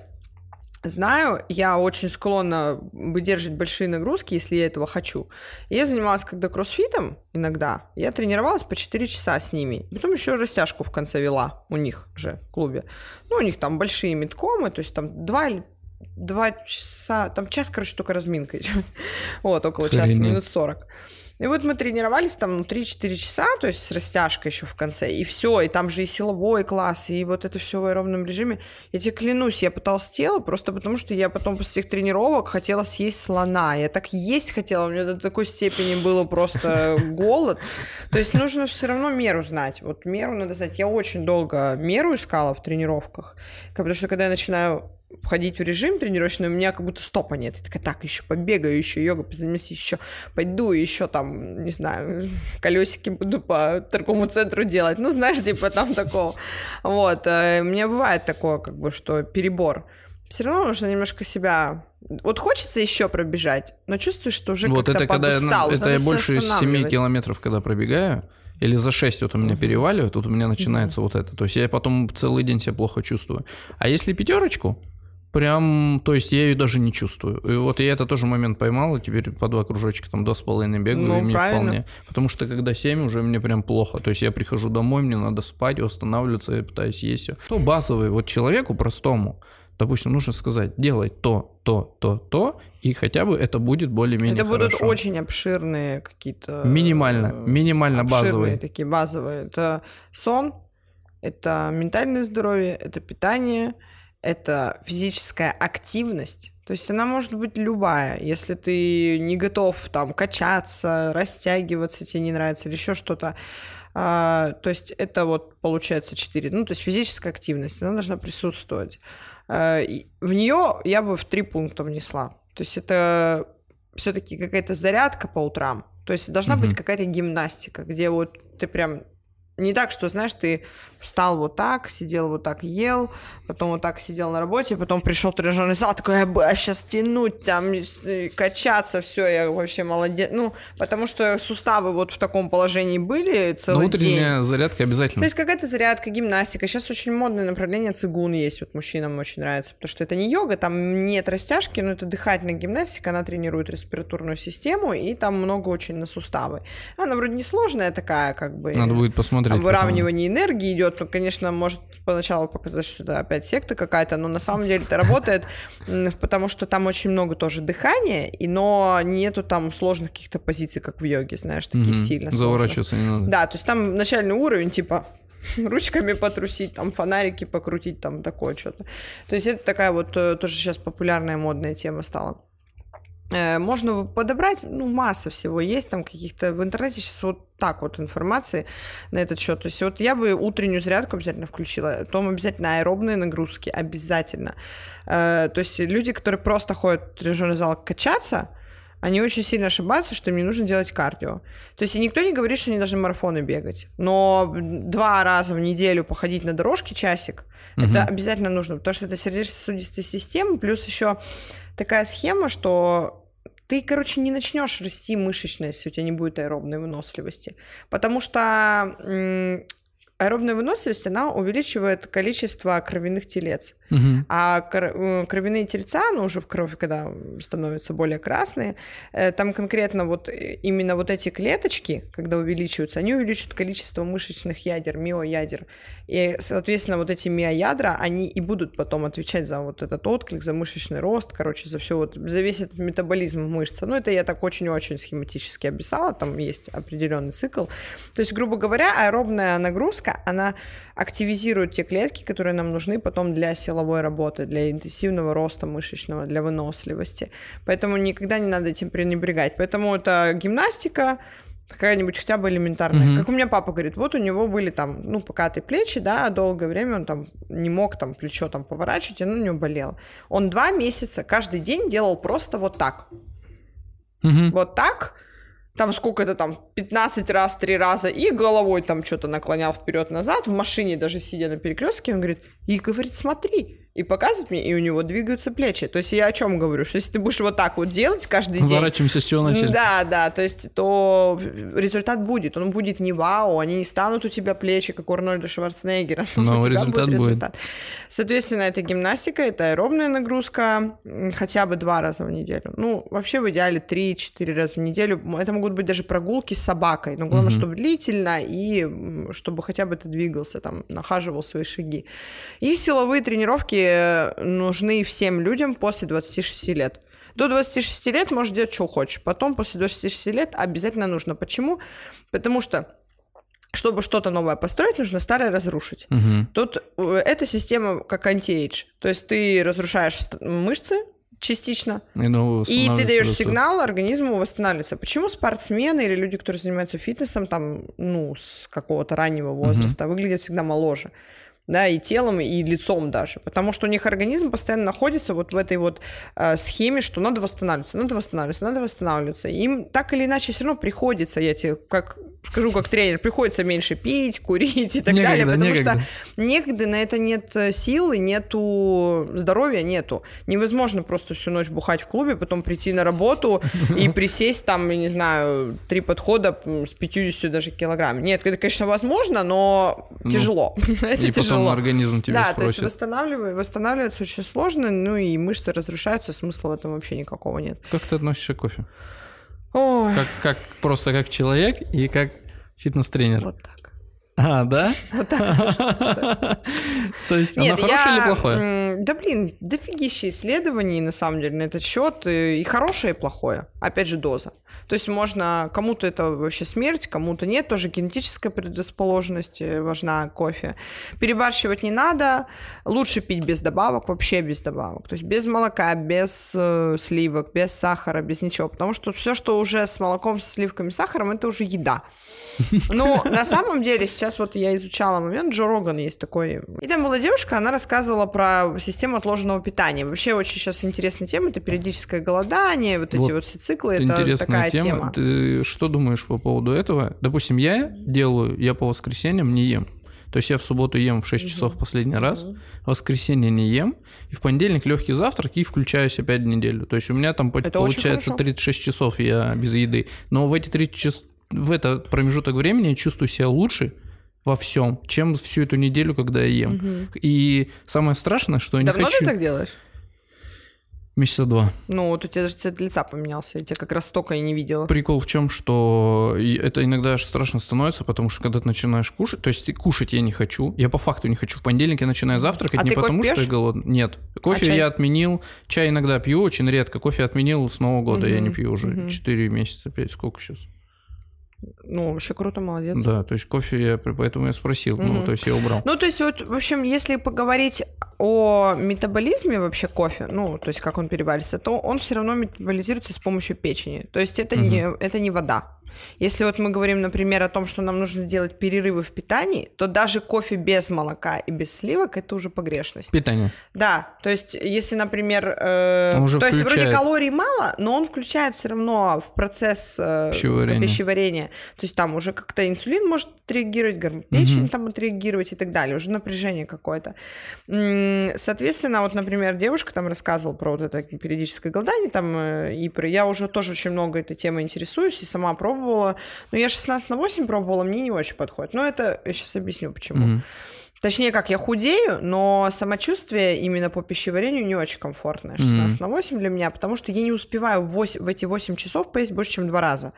Speaker 1: знаю, я очень склонна выдерживать большие нагрузки, если я этого хочу. Я занималась когда кроссфитом иногда, я тренировалась по 4 часа с ними. Потом еще растяжку в конце вела у них же в клубе. Ну, у них там большие меткомы, то есть там 2 или два часа, там час, короче, только разминка идет. Вот, около часа, минут 40. И вот мы тренировались там ну, 3-4 часа, то есть с растяжкой еще в конце, и все, и там же и силовой класс, и вот это все в аэробном режиме. Я тебе клянусь, я потолстела просто потому, что я потом после этих тренировок хотела съесть слона. Я так есть хотела, у меня до такой степени было просто голод. То есть нужно все равно меру знать. Вот меру надо знать. Я очень долго меру искала в тренировках, потому что когда я начинаю входить в режим тренировочный, у меня как будто стопа нет. Я такая, так, еще побегаю, еще йога позанимаюсь, еще пойду, еще там, не знаю, колесики буду по торговому центру делать. Ну, знаешь, типа там такого. Вот. э, У меня бывает такое, как бы, что перебор. все равно нужно немножко себя... Вот хочется еще пробежать, но чувствуешь, что уже
Speaker 2: Вот
Speaker 1: как-то
Speaker 2: это когда я, это я больше 7
Speaker 1: останавливать.
Speaker 2: километров, когда пробегаю, или за 6 вот у меня переваливает, тут у меня начинается вот это. То есть я потом целый день себя плохо чувствую. А если пятерочку, прям, то есть я ее даже не чувствую. И вот я это тоже момент поймал, и теперь по два кружочка, там, два с половиной бегаю,
Speaker 1: Ну,
Speaker 2: и мне
Speaker 1: правильно.
Speaker 2: вполне. Потому что когда 7, уже мне прям плохо. То есть я прихожу домой, мне надо спать, восстанавливаться, я пытаюсь есть все. То базовый, вот человеку простому, допустим, нужно сказать, делай то, то, то, то, и хотя бы это будет более-менее
Speaker 1: Это будут
Speaker 2: хорошо.
Speaker 1: очень обширные какие-то...
Speaker 2: Минимально,
Speaker 1: э,
Speaker 2: минимально базовые.
Speaker 1: такие базовые. Это сон, это ментальное здоровье, это питание, это физическая активность. То есть она может быть любая. Если ты не готов там качаться, растягиваться, тебе не нравится или еще что-то. А, то есть это вот получается 4. Ну, то есть физическая активность, она должна присутствовать. А, в нее я бы в три пункта внесла. То есть это все-таки какая-то зарядка по утрам. То есть должна быть
Speaker 2: Мгм.
Speaker 1: какая-то гимнастика, где вот ты прям не так, что, знаешь, ты встал вот так, сидел вот так, ел, потом вот так сидел на работе, потом пришел тренажерный зал, такой, я бы сейчас тянуть, там, э, качаться, все, я вообще молодец. Ну, потому что суставы вот в таком положении были
Speaker 2: Но
Speaker 1: целый день.
Speaker 2: утренняя зарядка
Speaker 1: То
Speaker 2: обязательно.
Speaker 1: есть какая-то зарядка, гимнастика. Сейчас очень модное направление цигун есть, вот мужчинам очень нравится, потому что это не йога, там нет растяжки, но это дыхательная гимнастика, она тренирует респираторную систему, и там много очень на суставы. Она вроде несложная такая, как бы...
Speaker 2: Надо будет посмотреть.
Speaker 1: Там
Speaker 2: потом.
Speaker 1: выравнивание энергии идет, конечно, может поначалу показать, что это опять секта какая-то, но на самом деле это работает, потому что там очень много тоже дыхания, и но нету там сложных каких-то позиций, как в йоге, знаешь, таких
Speaker 2: Мгм.
Speaker 1: сильно сложных.
Speaker 2: Заворачиваться не надо.
Speaker 1: Да, то есть там начальный уровень, типа, ручками потрусить, там фонарики покрутить, там такое что-то. То есть это такая вот э, тоже сейчас популярная модная тема стала. Э, Можно подобрать, ну, масса всего есть, там каких-то в интернете сейчас вот так вот информации на этот счет. То есть вот я бы утреннюю зарядку обязательно включила, потом обязательно аэробные нагрузки, обязательно. Э, То есть люди, которые просто ходят в тренажерный зал качаться, они очень сильно ошибаются, что им не нужно делать кардио. То есть никто не говорит, что они должны марафоны бегать. Но два раза в неделю походить на дорожке часик,
Speaker 2: Мгм.
Speaker 1: это обязательно нужно, потому что это сердечно-сосудистая система, плюс еще такая схема, что ты, короче, не начнешь расти мышечно, если у тебя не будет аэробной выносливости. Потому что аэробная выносливость, она увеличивает количество кровяных телец.
Speaker 2: Мгм.
Speaker 1: А э, кровяные тельца, ну, уже в крови, когда становятся более красные, э, там конкретно вот э, именно вот эти клеточки, когда увеличиваются, они увеличивают количество мышечных ядер, миоядер. И, соответственно, вот эти миоядра, они и будут потом отвечать за вот этот отклик, за мышечный рост, короче, за все вот, за весь этот метаболизм мышцы. Ну, это я так очень-очень схематически описала, там есть определенный цикл. То есть, грубо говоря, аэробная нагрузка, она активизирует те клетки, которые нам нужны потом для силовой работы, для интенсивного роста мышечного, для выносливости. Поэтому никогда не надо этим пренебрегать. Поэтому это гимнастика, какая-нибудь хотя бы элементарная.
Speaker 2: Мгм.
Speaker 1: Как у меня папа говорит, вот у него были там, ну, покатые плечи, да, долгое время он там не мог там плечо там поворачивать, и оно у него болело. Он два месяца каждый день делал просто вот так.
Speaker 2: Мгм.
Speaker 1: Вот так, там сколько это там, 15 раз, 3 раза, и головой там что-то наклонял вперед-назад, в машине даже сидя на перекрестке, он говорит, и говорит, смотри, и показывает мне, и у него двигаются плечи. То есть я о чем говорю, что если ты будешь вот так вот делать каждый день,
Speaker 2: Заворачиваемся, с чего начали.
Speaker 1: да, да, то есть то результат будет. Он будет не вау, они не станут у тебя плечи, как у Арнольда Шварценеггера.
Speaker 2: Но
Speaker 1: у тебя
Speaker 2: результат будет.
Speaker 1: Соответственно, это гимнастика, это аэробная нагрузка хотя бы два раза в неделю. Ну, вообще в идеале 3-4 раза в неделю. Это могут быть даже прогулки с собакой, но главное,
Speaker 2: Мгм.
Speaker 1: чтобы длительно и чтобы хотя бы ты двигался, там, нахаживал свои шаги. И силовые тренировки э, нужны всем людям после 26 лет. До 26 лет можешь делать, что хочешь. Потом, после 26 лет, обязательно нужно. Почему? Потому что, чтобы что-то новое построить, нужно старое разрушить.
Speaker 2: Мгм.
Speaker 1: Тут э, эта система как антиэйдж. То есть ты разрушаешь мышцы частично,
Speaker 2: И, ну,
Speaker 1: и ты даешь
Speaker 2: просто.
Speaker 1: сигнал организму восстанавливаться. Почему спортсмены или люди, которые занимаются фитнесом, там, ну, с какого-то раннего возраста, выглядят всегда моложе? Да, и телом, и лицом даже. Потому что у них организм постоянно находится вот в этой вот э, схеме, что надо восстанавливаться, надо восстанавливаться, надо восстанавливаться. Им так или иначе все равно приходится, я тебе как скажу как тренер, приходится меньше пить, курить и так
Speaker 2: Некогда,
Speaker 1: далее, потому
Speaker 2: некогда.
Speaker 1: что некогда на это нет э, силы, нету здоровья, нету. Невозможно просто всю ночь бухать в клубе, потом прийти на работу и присесть там, я не знаю, три подхода с 50 даже килограмм. Нет, это, конечно, возможно, но
Speaker 2: Ну,
Speaker 1: тяжело. Это
Speaker 2: И потом
Speaker 1: тяжело.
Speaker 2: организм тебя
Speaker 1: Да, то есть
Speaker 2: спросит.
Speaker 1: восстанавливай- восстанавливаться очень сложно, ну и мышцы разрушаются, смысла в этом вообще никакого нет.
Speaker 2: Как ты относишься к кофе?
Speaker 1: Ой,
Speaker 2: Как, как просто как человек и как фитнес-тренер.
Speaker 1: вот так.
Speaker 2: А, да?
Speaker 1: Вот так.
Speaker 2: То есть оно хорошее или плохое?
Speaker 1: Да блин, дофигища исследований на самом деле на этот счет и хорошее, и плохое. Опять же, доза. То есть можно, кому-то это вообще смерть, кому-то нет, тоже генетическая предрасположенность э, важна кофе. Перебарщивать не надо, лучше пить без добавок, вообще без добавок. То есть без молока, без э, сливок, без сахара, без ничего. Потому что все, что уже с молоком, со сливками, сахаром, это уже еда. Ну, на самом деле, сейчас вот я изучала момент, Джо Роган есть такой. И там была девушка, она рассказывала про систему отложенного питания. Вообще очень сейчас интересная тема, это периодическое голодание, вот, эти
Speaker 2: Вот
Speaker 1: вот все циклы, это
Speaker 2: Интересная
Speaker 1: такая
Speaker 2: тема.
Speaker 1: тема.
Speaker 2: Ты что думаешь по поводу этого? Допустим, я делаю, я по воскресеньям не ем. То есть я в субботу ем в 6 часов последний раз, в воскресенье не ем, и в понедельник легкий завтрак и включаюсь опять в неделю. То есть у меня там
Speaker 1: Это
Speaker 2: получается
Speaker 1: хорошо.
Speaker 2: 36 часов я без еды. Но в эти 30 часов, в этот промежуток времени я чувствую себя лучше во всем, чем всю эту неделю, когда я ем. И самое страшное, что я не
Speaker 1: Давно
Speaker 2: хочу...
Speaker 1: ты так делаешь?
Speaker 2: Месяца два.
Speaker 1: Ну, вот у тебя даже цвет лица поменялся, я тебя как раз столько и не видела.
Speaker 2: Прикол в чем, что это иногда аж страшно становится, потому что когда ты начинаешь кушать, то есть ты кушать я не хочу, я по факту не хочу. В понедельник я начинаю завтракать
Speaker 1: А
Speaker 2: не потому, что
Speaker 1: пьешь?
Speaker 2: я голодный. Нет, кофе
Speaker 1: чай?
Speaker 2: я отменил, чай иногда пью, очень редко. Кофе отменил с Нового года, я не пью уже
Speaker 1: мгм.
Speaker 2: 4 месяца, 5, сколько сейчас?
Speaker 1: Ну, вообще круто, молодец.
Speaker 2: Да, то есть кофе я, поэтому я спросил, ну,
Speaker 1: Мгм.
Speaker 2: то есть я убрал.
Speaker 1: Ну, то есть, вот, в общем, если поговорить о метаболизме вообще кофе, ну, то есть, как он переваривается, то он все равно метаболизируется с помощью печени. То есть, это, не, это не вода. Если вот мы говорим, например, о том, что нам нужно сделать перерывы в питании, то даже кофе без молока и без сливок это уже погрешность.
Speaker 2: Питание.
Speaker 1: Да, то есть, если, например, э,
Speaker 2: Он уже
Speaker 1: то есть вроде
Speaker 2: включает.
Speaker 1: калорий мало, но он включает все равно в процесс э,
Speaker 2: Пищеварения.
Speaker 1: пищеварения. То есть там уже как-то инсулин может отреагировать, печень там отреагировать и так далее, уже напряжение какое-то. Соответственно, вот, например, девушка там рассказывала про вот это периодическое голодание, там, э, и про... я уже тоже очень много этой темой интересуюсь и сама пробовала. Но я 16 на 8 пробовала, мне не очень подходит. Но это я сейчас объясню, почему.
Speaker 2: Мгм.
Speaker 1: Точнее, как я худею, но самочувствие именно по пищеварению не очень комфортное. 16 на 8 для меня, потому что я не успеваю в, 8 в эти 8 часов поесть больше, чем два раза.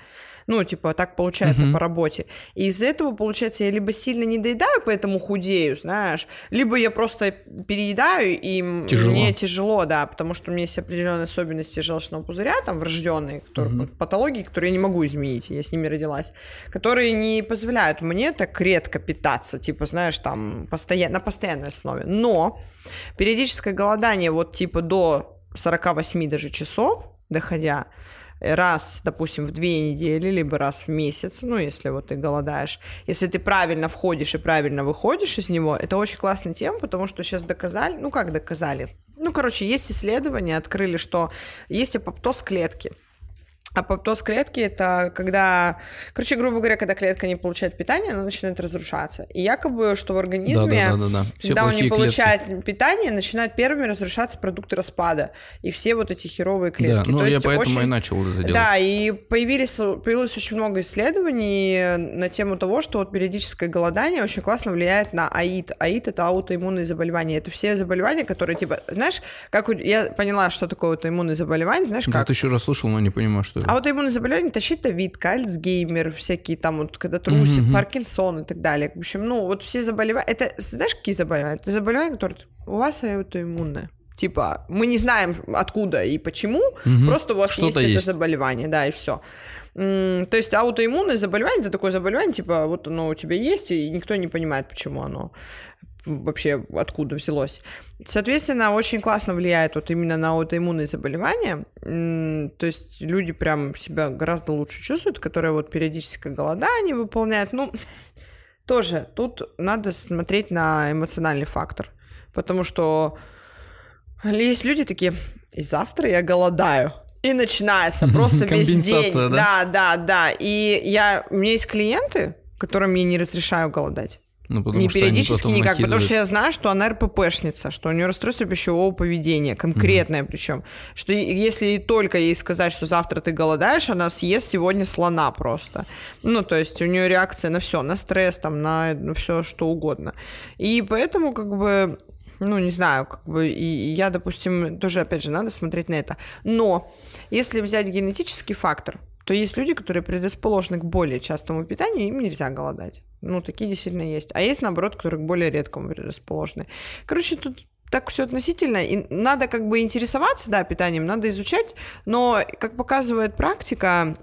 Speaker 1: Ну, типа, так получается
Speaker 2: Мгм.
Speaker 1: по работе. И из-за этого, получается, я либо сильно не доедаю, поэтому худею, знаешь, либо я просто переедаю, и
Speaker 2: Тяжело.
Speaker 1: мне тяжело, да, потому что у меня есть определенные особенности желчного пузыря, там, врожденные, которые, вот патологии, которые я не могу изменить, я с ними родилась, которые не позволяют мне так редко питаться, типа, знаешь, там, постоянно, на постоянной основе. Но периодическое голодание вот типа до 48 даже часов, доходя, раз, допустим, в две недели, либо раз в месяц, ну, если вот ты голодаешь, если ты правильно входишь и правильно выходишь из него, это очень классная тема, потому что сейчас доказали, ну, как доказали? Ну, короче, есть исследования, открыли, что есть апоптоз клетки. Апоптоз клетки – это когда, короче, грубо говоря, когда клетка не получает питание, она начинает разрушаться. И якобы, что в организме
Speaker 2: Да-да-да-да. Все
Speaker 1: когда он не
Speaker 2: клетки.
Speaker 1: получает питание, начинают первыми разрушаться продукты распада. И все вот эти херовые
Speaker 2: Да,
Speaker 1: клетки.
Speaker 2: ну
Speaker 1: То
Speaker 2: я
Speaker 1: есть
Speaker 2: поэтому
Speaker 1: очень-
Speaker 2: и начал это делать.
Speaker 1: Да, и появились, появилось очень много исследований на тему того, что вот периодическое голодание очень классно влияет на АИД. АИД – это аутоиммунные заболевания. Это все заболевания, которые, типа, знаешь, как я поняла, что такое аутоиммунные заболевания, знаешь,
Speaker 2: Я
Speaker 1: как?
Speaker 2: тысячу раз слышал, но не понимаю, что это.
Speaker 1: Аутоиммунные заболевания – это щитовидка, Альцгеймер, всякие там вот, когда трусит,
Speaker 2: Мгм.
Speaker 1: Паркинсон и так далее. В общем, ну, вот все заболевания... Это, знаешь, какие заболевания? Это заболевания, которые у вас аутоиммунное. Типа, мы не знаем, откуда и почему,
Speaker 2: Мгм.
Speaker 1: просто у вас есть,
Speaker 2: Что-то
Speaker 1: это
Speaker 2: есть.
Speaker 1: заболевание, да, и все. То есть аутоиммунное заболевание это такое заболевание, типа, вот оно у тебя есть, и никто не понимает, почему оно вообще откуда взялось. Соответственно, очень классно влияет вот именно на аутоиммунные заболевания. То есть люди прям себя гораздо лучше чувствуют, которые вот периодическое голодание выполняют. Ну, тоже тут надо смотреть на эмоциональный фактор. Потому что есть люди такие, и завтра я голодаю. И начинается просто весь день.
Speaker 2: Компенсация,
Speaker 1: Да, да, да. И я, у меня есть клиенты, которым я не разрешаю голодать.
Speaker 2: Ну, потому
Speaker 1: не
Speaker 2: что
Speaker 1: периодически никак, потому
Speaker 2: накидывают.
Speaker 1: что я знаю, что она РППшница, что у нее расстройство пищевого поведения, конкретное причем. Что если только ей сказать, что завтра ты голодаешь, она съест сегодня слона просто. Ну, то есть у нее реакция на все, на стресс, там, на, все что угодно. И поэтому, как бы, ну, не знаю, как бы, и я, допустим, тоже, опять же, надо смотреть на это. Но если взять генетический фактор, то есть люди, которые предрасположены к более частому питанию, им нельзя голодать. Ну, такие действительно есть. А есть, наоборот, которые к более редкому предрасположены. Короче, тут так все относительно. И надо как бы интересоваться, да, питанием, надо изучать, но, как показывает практика,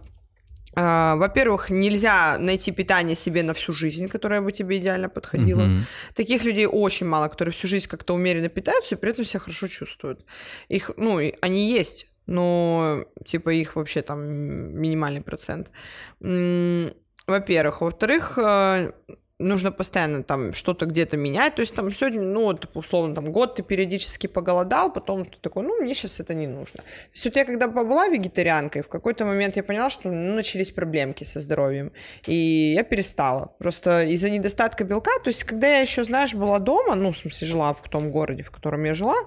Speaker 1: а, во-первых, нельзя найти питание себе на всю жизнь, которое бы тебе идеально подходило.
Speaker 2: Мгм.
Speaker 1: Таких людей очень мало, которые всю жизнь как-то умеренно питаются и при этом себя хорошо чувствуют. Их, ну, они есть, но типа их вообще там минимальный процент. Во-первых. Во-вторых, э, нужно постоянно там что-то где-то менять. То есть там сегодня, ну, вот, условно, там год ты периодически поголодал, потом ты такой, ну, мне сейчас это не нужно. То есть вот я когда побыла вегетарианкой, в какой-то момент я поняла, что ну, начались проблемки со здоровьем. И я перестала. Просто из-за недостатка белка. То есть когда я еще, знаешь, была дома, ну, в смысле, жила в том городе, в котором я жила,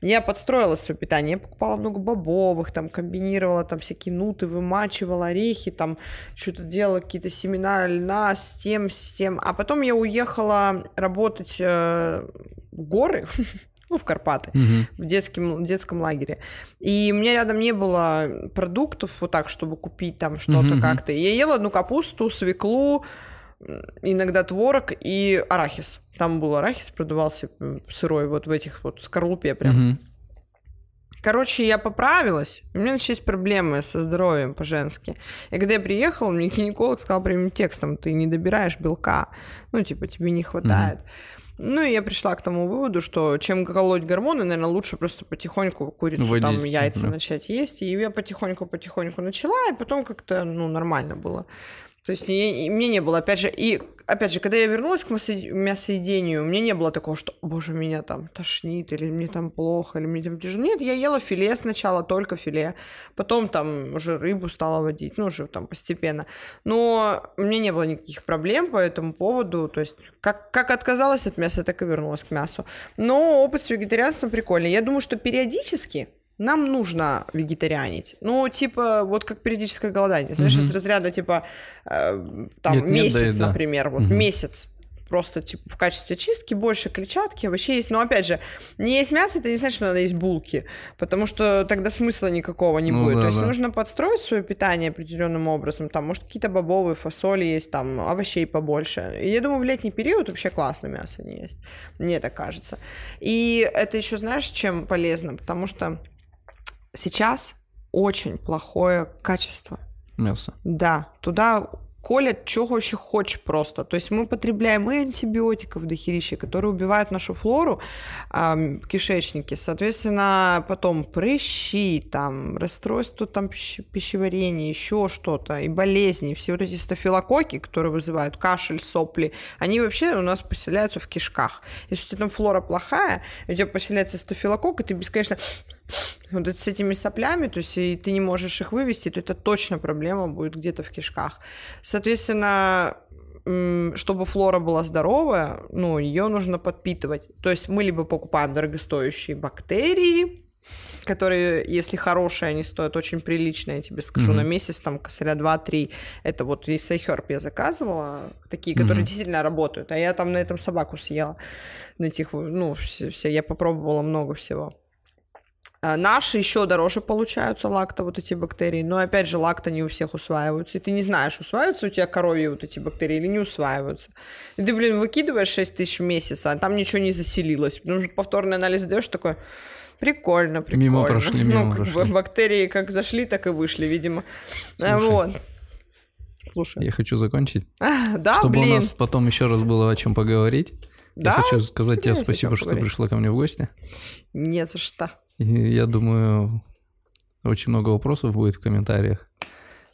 Speaker 1: я подстроила свое питание. Я покупала много бобовых, там, комбинировала там всякие нуты, вымачивала орехи, там, что-то делала, какие-то семена льна с тем, с тем. А потом я уехала работать э, в горы, ну, в Карпаты
Speaker 2: Мгм.
Speaker 1: в детском, в детском лагере. И у меня рядом не было продуктов вот так, чтобы купить там что-то
Speaker 2: мгм.
Speaker 1: как-то. И я ела одну капусту, свеклу, иногда творог и арахис. Там был арахис, продавался сырой вот в этих вот скорлупе прям.
Speaker 2: Мгм.
Speaker 1: Короче, я поправилась, у меня начались проблемы со здоровьем по-женски. И когда я приехала, мне гинеколог сказал прямым текстом, ты не добираешь белка, ну, типа, тебе не хватает. Ну, и я пришла к тому выводу, что чем колоть гормоны, наверное, лучше просто потихоньку курицу,
Speaker 2: Вводить,
Speaker 1: там, яйца
Speaker 2: да.
Speaker 1: начать есть. И я потихоньку-потихоньку начала, и потом как-то, ну, нормально было. То есть я- мне не было, опять же, и опять же, когда я вернулась к мясо- мясоедению, меня не было такого, что, боже, меня там тошнит, или мне там плохо, или мне там тяжело. Нет, я ела филе сначала, только филе, потом там уже рыбу стала водить, ну, уже там постепенно. Но у меня не было никаких проблем по этому поводу, то есть как, как отказалась от мяса, так и вернулась к мясу. Но опыт с вегетарианством прикольный. Я думаю, что периодически нам нужно вегетарианить. Ну, типа, вот как периодическое голодание. Знаешь,
Speaker 2: Мгм.
Speaker 1: из разряда, типа, э, там,
Speaker 2: Нет, нет, да
Speaker 1: месяц,
Speaker 2: да.
Speaker 1: например, вот
Speaker 2: Мгм.
Speaker 1: месяц просто типа в качестве чистки больше клетчатки, овощей есть. Но опять же, не есть мясо, это не значит, что надо есть булки, потому что тогда смысла никакого не
Speaker 2: Ну
Speaker 1: будет.
Speaker 2: да,
Speaker 1: То есть
Speaker 2: да.
Speaker 1: нужно подстроить свое питание определенным образом. Там, может, какие-то бобовые фасоли есть, там, овощей побольше. И я думаю, в летний период вообще классно мясо не есть. Мне так кажется. И это еще, знаешь, чем полезно? Потому что сейчас очень плохое качество.
Speaker 2: Мясо.
Speaker 1: Да, туда колят, что вообще хочешь просто. То есть мы потребляем и антибиотиков дохерища, которые убивают нашу флору ам, в кишечнике. Соответственно, потом прыщи, там, расстройство там, пищ- пищеварения, еще что-то, и болезни. Все вот эти стафилококки, которые вызывают кашель, сопли, они вообще у нас поселяются в кишках. Если у тебя там флора плохая, у тебя поселяется стафилококк, и ты бесконечно вот это с этими соплями, то есть и ты не можешь их вывести, то это точно проблема будет где-то в кишках. Соответственно, чтобы флора была здоровая, ну, ее нужно подпитывать. То есть мы либо покупаем дорогостоящие бактерии, которые, если хорошие, они стоят очень прилично, я тебе скажу,
Speaker 2: Мгм.
Speaker 1: на месяц, там, косаря 2-3. Это вот из Сайхерб я заказывала, такие, которые
Speaker 2: Мгм.
Speaker 1: действительно работают. А я там на этом собаку съела. На этих, ну, все, все- я попробовала много всего. А Наши еще дороже получаются лакто, вот эти бактерии, но опять же лакто не у всех усваиваются, и ты не знаешь, усваиваются у тебя коровьи вот эти бактерии или не усваиваются. И ты, блин, выкидываешь 6 тысяч в месяц, а там ничего не заселилось. Потому что повторный анализ даешь такой, прикольно, прикольно.
Speaker 2: Мимо прошли, мимо
Speaker 1: ну, как бы бактерии как зашли, так и вышли, видимо. А,
Speaker 2: Слушай.
Speaker 1: Вот. Слушай.
Speaker 2: Я хочу закончить,
Speaker 1: Да,
Speaker 2: чтобы
Speaker 1: блин.
Speaker 2: у нас потом еще раз было о чем поговорить.
Speaker 1: Да,
Speaker 2: Я хочу сказать тебе спасибо, что пришла ко мне в гости.
Speaker 1: Не за что.
Speaker 2: И я думаю, очень много вопросов будет в комментариях.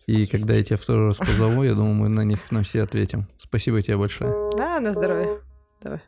Speaker 2: И когда я тебя второй раз позову, я думаю, мы на них на все ответим. Спасибо тебе большое.
Speaker 1: Да, на здоровье. Давай.